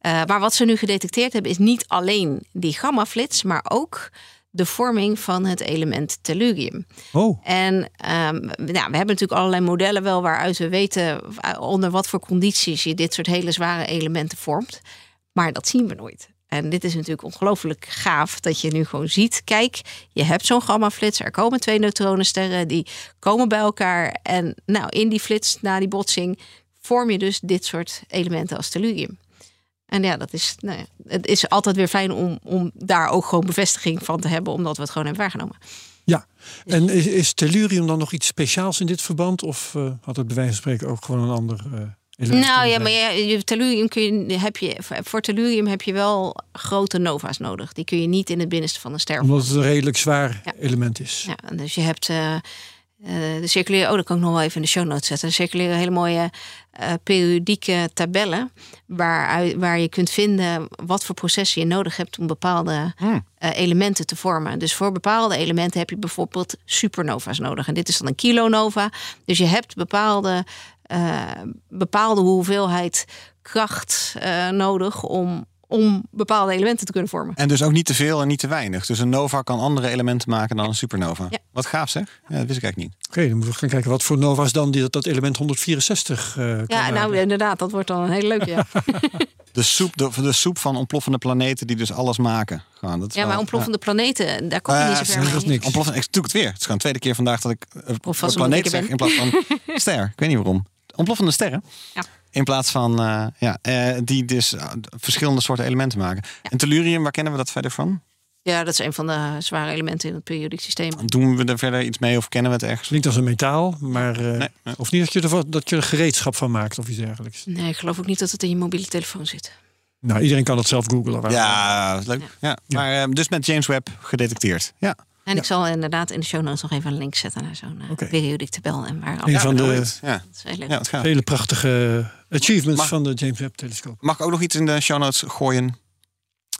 eh, maar wat ze nu gedetecteerd hebben is niet alleen die gammaflits, maar ook de vorming van het element tellurium. Oh, En ehm, nou, we hebben natuurlijk allerlei modellen wel waaruit we weten eh, onder wat voor condities je dit soort hele zware elementen vormt. Maar dat zien we nooit. En dit is natuurlijk ongelooflijk gaaf dat je nu gewoon ziet. Kijk, je hebt zo'n gammaflits. Er komen twee neutronensterren. Die komen bij elkaar. En nou, in die flits, na die botsing, vorm je dus dit soort elementen als tellurium. En ja, dat is, nou ja, het is altijd weer fijn om, om daar ook gewoon bevestiging van te hebben. Omdat we het gewoon hebben waargenomen. ja. En is, is tellurium dan nog iets speciaals in dit verband? Of eh, had het bij wijze van spreken ook gewoon een ander eh element Nou ja, maar je, tellurium kun je, heb je, voor tellurium heb je wel grote nova's nodig. Die kun je niet in het binnenste van een ster. Omdat het een redelijk zwaar Ja. element is. Ja, en dus je hebt eh eh, de circulaire, oh, dat kan ik nog wel even in de show notes zetten. Er circuleren hele mooie eh, periodieke tabellen waar, waar je kunt vinden wat voor processen je nodig hebt om bepaalde eh, elementen te vormen. Dus voor bepaalde elementen heb je bijvoorbeeld supernova's nodig. En dit is dan een kilonova. Dus je hebt bepaalde, bepaalde hoeveelheid kracht nodig om, om bepaalde elementen te kunnen vormen. En dus ook niet te veel en niet te weinig. Dus een nova kan andere elementen maken dan een supernova. Ja. Wat gaaf zeg. Ja, dat wist ik eigenlijk niet. Oké, dan moeten we gaan kijken wat voor nova's dan die dat, dat element 164 eh kan Ja, nou maken. inderdaad, dat wordt dan een hele leuke. Ja, De soep, de, de soep van ontploffende planeten die dus alles maken. Gewoon, dat ja wel- maar ontploffende planeten, daar kom je Ah, niet zo ja, ver dat mee. is niks. Ontploffende, ik doe het weer. Het is gewoon de tweede keer vandaag dat ik uh, Of vast planeet zeg in plaats van ster. Ik weet niet waarom. Ontploffende sterren. Ja. In plaats van, eh, ja, eh, die dus uh, verschillende soorten elementen maken. En tellurium, waar kennen we dat verder van? Ja, dat is een van de zware elementen in het periodiek systeem. Doen we er verder iets mee of kennen we het ergens? Klinkt als een metaal, maar eh, Nee, nee. of niet dat je, er, dat je er gereedschap van maakt of iets dergelijks. Nee, ik geloof ook niet dat het in je mobiele telefoon zit. Nou, iedereen kan het zelf googlen. Ja, leuk. Ja. Ja. Maar eh, dus met James Webb gedetecteerd. Ja. En ik zal inderdaad in de show notes nog even een link zetten naar zo'n eh, Oké. periodiek tabel. En waar Een van de Ja, vele prachtige achievements Mag- van de James Webb telescoop. Mag ik ook nog iets in de show notes gooien?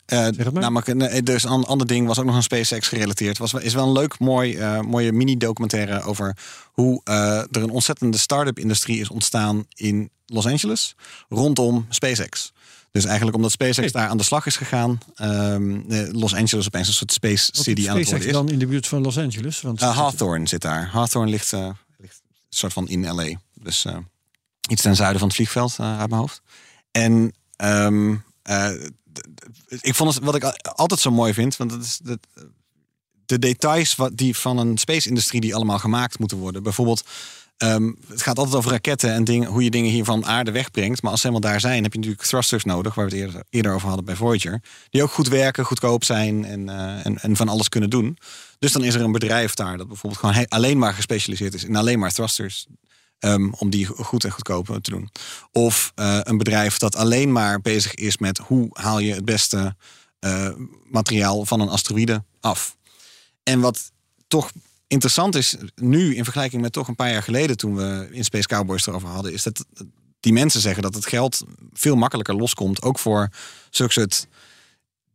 Maar. namelijk, een- eh, dus een ander ding was ook nog een SpaceX gerelateerd. Was, is wel een leuk, mooi, eh, mooie mini-documentaire over hoe eh, er een ontzettende start-up industrie is ontstaan in Los Angeles rondom SpaceX. Dus eigenlijk omdat SpaceX Hey. daar aan de slag is gegaan, ehm, eh, Los Angeles opeens een soort space Wat city aan het worden is. dan in de buurt van Los Angeles? Want Uh, Hawthorne zit daar. Hawthorne ligt, ligt een soort van in LA. Dus iets ten zuiden van het vliegveld uit mijn hoofd. En ehm, eh, ik vond het wat ik altijd zo mooi vind, want dat is de details wat die van een space-industrie die allemaal gemaakt moeten worden. Bijvoorbeeld, ehm, het gaat altijd over raketten en dingen, hoe je dingen hier van aarde wegbrengt. Maar als ze helemaal daar zijn, heb je natuurlijk thrusters nodig, waar we het eerder, eerder over hadden bij Voyager. Die ook goed werken, goedkoop zijn en, eh, en, en van alles kunnen doen. Dus dan is er een bedrijf daar dat bijvoorbeeld gewoon alleen maar gespecialiseerd is in alleen maar thrusters. Ehm, om die goed en goedkoop te doen. Of eh, een bedrijf dat alleen maar bezig is met hoe haal je het beste eh, materiaal van een asteroïde af. En wat toch interessant is nu in vergelijking met toch een paar jaar geleden toen we in Space Cowboys erover hadden, is dat die mensen zeggen dat het geld veel makkelijker loskomt, ook voor zulke soort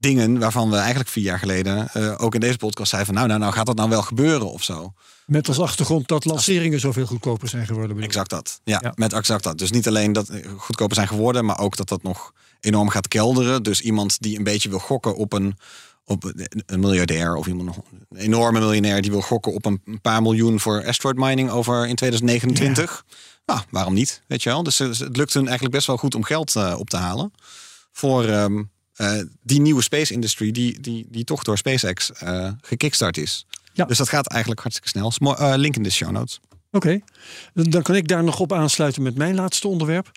dingen waarvan we eigenlijk vier jaar geleden eh, ook in deze podcast zeiden van nou, nou, nou gaat dat nou wel gebeuren of zo. Met als achtergrond dat lanceringen zoveel goedkoper zijn geworden. Exact dat. Ja, Ja. met exact dat. Dus niet alleen dat eh, goedkoper zijn geworden, maar ook dat dat nog enorm gaat kelderen. Dus iemand die een beetje wil gokken op een, op een- miljardair of iemand nog een enorme miljonair die wil gokken op een paar miljoen voor asteroid mining over in 2029. Nou, waarom niet? Weet je wel? Dus het lukt hun eigenlijk best wel goed om geld eh, op te halen voor ehm, eh, die nieuwe space industry die, die, die toch door SpaceX eh gekickstart is. Ja. Dus dat gaat eigenlijk hartstikke snel. Eh, link in de show notes. Oké, dan kan ik daar nog op aansluiten met mijn laatste onderwerp.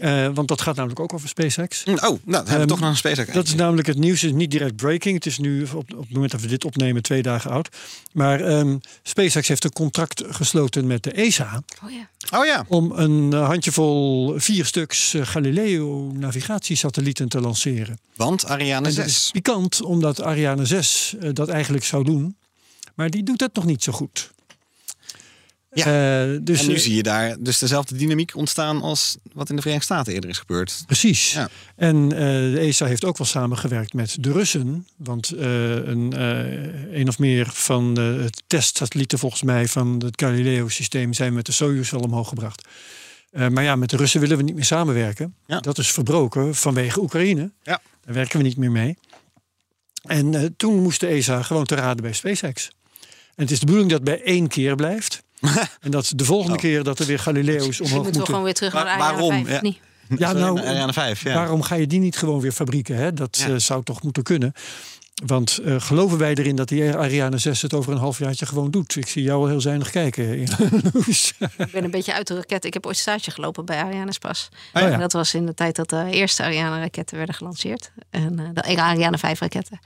Eh, want dat gaat namelijk ook over SpaceX. Mm, Oh, nou, dan hebben we Ehm, toch nog een SpaceX. Dat is namelijk het nieuws, is niet direct breaking. Het is nu op, op het moment dat we dit opnemen twee dagen oud. Maar ehm, SpaceX heeft een contract gesloten met de ESA Oh ja. Oh ja. om een handjevol vier stuks eh, Galileo navigatiesatellieten te lanceren. Want Ariane En dat is 6. pikant, omdat Ariane 6 eh, dat eigenlijk zou doen. Maar die doet het nog niet zo goed. Ja. Eh, dus, En nu zie je daar dus dezelfde dynamiek ontstaan als wat in de Verenigde Staten eerder is gebeurd. Precies. Ja. En eh, de ESA heeft ook wel samengewerkt met de Russen. Want eh, een, eh, een of meer van de testsatellieten volgens mij van het Galileo-systeem zijn met de Soyuz al omhoog gebracht. Eh, maar ja, met de Russen willen we niet meer samenwerken. Ja. Dat is verbroken vanwege Oekraïne. Ja. Daar werken we niet meer mee. En eh, toen moest de ESA gewoon te raden bij SpaceX. En het is de bedoeling dat het bij één keer blijft. en dat de volgende Oh. keer dat er weer Galileo's omhoog moeten we gewoon moeten. weer terug naar Maar Ariane waarom? 5, Ja. of niet? Ja, nou, Ariane 5, ja. Waarom ga je die niet gewoon weer fabrieken? Hè? Dat Ja. eh, zou toch moeten kunnen. Want eh, geloven wij erin dat die Ariane 6 het over een halfjaartje gewoon doet? Ik zie jou al heel zuinig kijken. Loes. Ik ben een beetje uit de raket. Ik heb ooit stage gelopen bij Ariane Spas. Oh ja. En dat was in de tijd dat de eerste Ariane-raketten werden gelanceerd. En eh, de Ariane 5-raketten.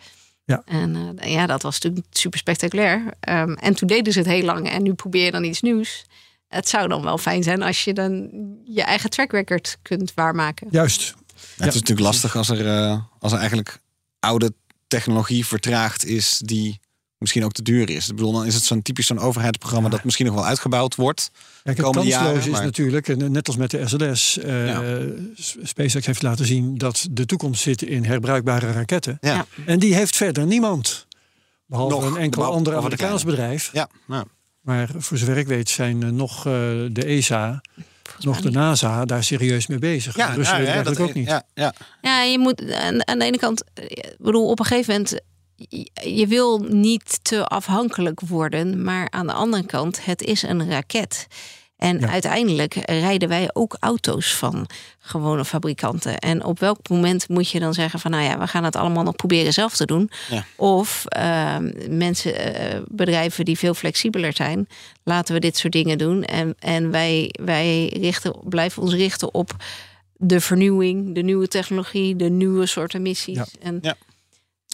Ja. En eh, ja, dat was natuurlijk super spectaculair. Ehm, en toen deden ze het heel lang. En nu probeer je dan iets nieuws. Het zou dan wel fijn zijn als je dan je eigen track record kunt waarmaken. Juist. Ja, het is natuurlijk lastig als er, eh, als er eigenlijk oude technologie vertraagd is die misschien ook te duur is. Ik bedoel, dan is het zo'n typisch zo'n overheidsprogramma dat misschien nog wel uitgebouwd wordt. Kijk, het komende jaren, is maar- natuurlijk, en net als met de SLS, eh, Ja. S- SpaceX heeft laten zien dat de toekomst zit in herbruikbare raketten. Ja, Ja. En die heeft verder niemand. Behalve Nog, een enkel behalve- ander Amerikaans bedrijf. ja, nou, Maar voor zover ik weet zijn eh, nog eh, de ESA nog de. NASA daar serieus mee bezig. Ja, Russen ja, ja, dat ook niet. Ja, ja. Ja, je moet aan, aan de ene kant, eh, ik bedoel, op een gegeven moment, je- wil niet te afhankelijk worden, maar aan de andere kant, het is een raket. En Ja. uiteindelijk rijden wij ook auto's van gewone fabrikanten. En op welk moment moet je dan zeggen van, nou ja, we gaan het allemaal nog proberen zelf te doen. Ja. Of eh, mensen, eh, bedrijven die veel flexibeler zijn, laten we dit soort dingen doen. En, en wij, wij richten, blijven ons richten op de vernieuwing, de nieuwe technologie, de nieuwe soorten missies. Ja. En, ehm,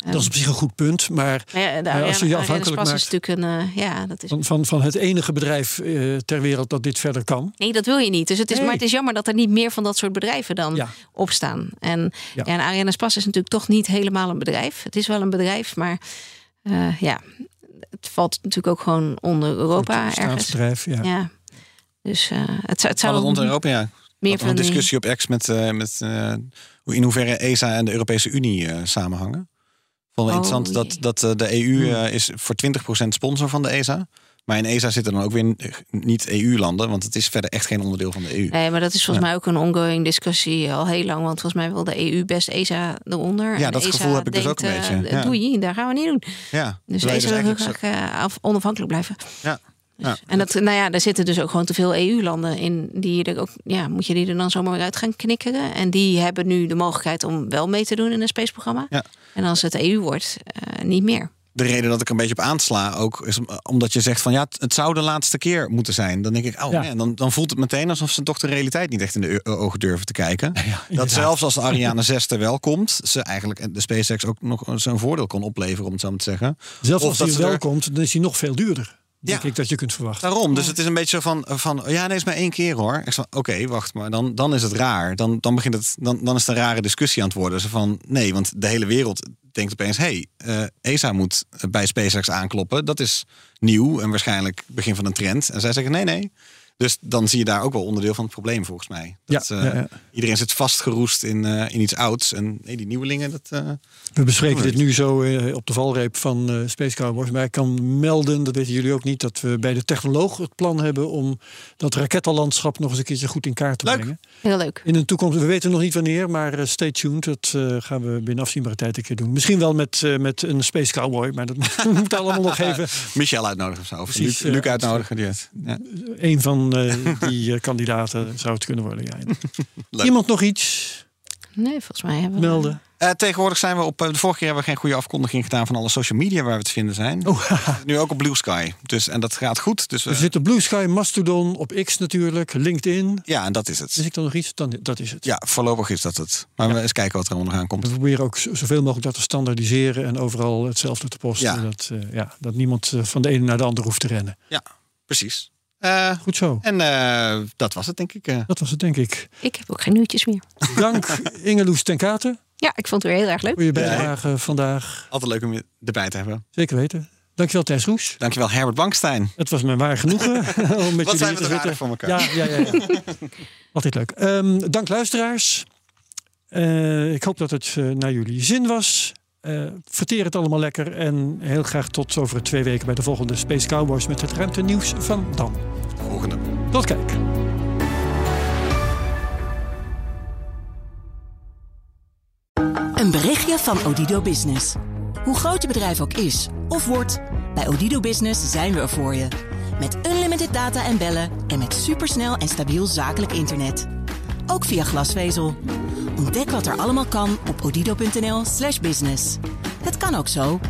Dat is op zich een goed punt, maar ja, de als je je Ariane- afhankelijk maakt- natuurlijk een, eh, ja, dat is. van, van, van het enige bedrijf eh, ter wereld dat dit verder kan. Nee, dat wil je niet. Dus het is, Nee. maar het is jammer dat er niet meer van dat soort bedrijven dan Ja. opstaan. En, Ja. ja. en Ariane Spas is natuurlijk toch niet helemaal een bedrijf. Het is wel een bedrijf, maar eh, ja, het valt natuurlijk ook gewoon onder Europa Het ergens. staatsbedrijf, ja. Ja. Dus eh, het, zou- het zou het onder Europa, ja. meer van een die- discussie op X met, eh, met eh, hoe in hoeverre ESA en de Europese Unie eh, samenhangen. Vond Oh, interessant dat, jee. dat eh, de EU eh, is voor 20% sponsor van de ESA. Maar in ESA zitten dan ook weer niet EU-landen, want het is verder echt geen onderdeel van de E EU. Nee, maar dat is volgens mij ook een ongoing discussie al heel lang. Want volgens mij wil de EU best ESA eronder. Ja, En dat ESA gevoel heb ik dus ook een beetje, eh, ja. Doei, daar gaan we niet doen. Ja, Dus terwijl je ESA wil heel eigenlijk graag af- onafhankelijk blijven. zo- ja. Ja. En dat, nou ja, daar zitten dus ook gewoon te veel EU-landen in. Die er ook, ja, moet je die er dan zomaar weer uit gaan knikkeren? En die hebben nu de mogelijkheid om wel mee te doen in een spaceprogramma. Ja. En als het EU wordt, eh, niet meer. De reden dat ik er een beetje op aansla ook is om- omdat je zegt van ja, het- zou de laatste keer moeten zijn. Dan denk ik, oh Ja. man, dan, dan voelt het meteen alsof ze toch de realiteit niet echt in de ogen durven te kijken. dat zelfs als de Ariane 6 er wel komt, ze eigenlijk de SpaceX ook nog zo'n voordeel kon opleveren, om het zo maar te zeggen. Zelfs Of als dat hij ze wel er- komt, dan is hij nog veel duurder. Denk Ja. ik dat je kunt verwachten. Daarom, dus het is een beetje zo van, van ja, nee, is maar één keer hoor. Ik zeg, oké, wacht, maar dan, dan is het raar. Dan, dan, begint het, dan, dan is het een rare discussie aan het worden. Zo van, nee, want de hele wereld denkt opeens, hé, hey, eh, ESA moet bij SpaceX aankloppen. Dat is nieuw en waarschijnlijk begin van een trend. En zij zeggen, nee, nee. Dus dan zie je daar ook wel onderdeel van het probleem volgens mij. Dat, Ja, eh, ja, ja. Iedereen zit vastgeroest in, eh, in iets ouds. En nee, die nieuwelingen, dat... eh, We bespreken dit nu zo eh, op de valreep van eh, Space Cowboys. Maar ik kan melden, dat weten jullie ook niet, dat we bij de technoloog het plan hebben om dat rakettenlandschap nog eens een keertje goed in kaart te Leuk. brengen. Heel leuk. In een toekomst, we weten nog niet wanneer, maar eh, stay tuned. Dat eh, gaan we binnen afzienbare tijd een keer doen. Misschien wel met, eh, met een Space Cowboy, maar dat moet allemaal nog even. Michel uitnodigen of zo. Of Precies, Luc, Luc uitnodigen. Die het, ja. Een van eh, die eh, kandidaten zou het kunnen worden. Ja. Iemand nog iets Nee, volgens mij hebben we... melden? Eh, tegenwoordig zijn we op. de vorige keer hebben we geen goede afkondiging gedaan van alle social media waar we te vinden zijn. Oh, Nu ook op Blue Sky. Dus, en dat gaat goed. Dus we, er zitten Blue Sky, Mastodon, op X natuurlijk, LinkedIn. ja, en dat is het. Is ik dan nog iets? Dan, dat is het. Ja, voorlopig is dat het. Maar we eens kijken wat er allemaal nog aankomt. We proberen ook zoveel mogelijk dat te standaardiseren en overal hetzelfde te posten. Ja. Dat, eh, ja, dat niemand van de ene naar de andere hoeft te rennen. Ja, precies. Eh, Goed zo. en eh, dat was het, denk ik. eh. Dat was het, denk ik. Ik heb ook geen nieuwtjes meer. Dank Ingeloes ten Kate Ja, ik vond het weer heel erg leuk. voor je bijdrage vandaag. altijd leuk om je erbij te hebben. Zeker weten. Dankjewel Thijs Roes. Dankjewel, Herbert Bankstein. Het was me waar genoegen om met Wat jullie zijn we te voor elkaar. Ja, ja, ja. ja. Altijd leuk. Ehm, dank luisteraars. Eh, ik hoop dat het eh, naar jullie zin was. Eh, verteer het allemaal lekker. En heel graag tot over twee weken bij de volgende Space Cowboys met het ruimtenieuws van dan. Volgende. Tot kijk. Een berichtje van Odido Business. Hoe groot je bedrijf ook is of wordt, bij Odido Business zijn we er voor je. Met unlimited data en bellen en met supersnel en stabiel zakelijk internet. Ook via glasvezel. Ontdek wat er allemaal kan op odido.nl/business. Het kan ook zo.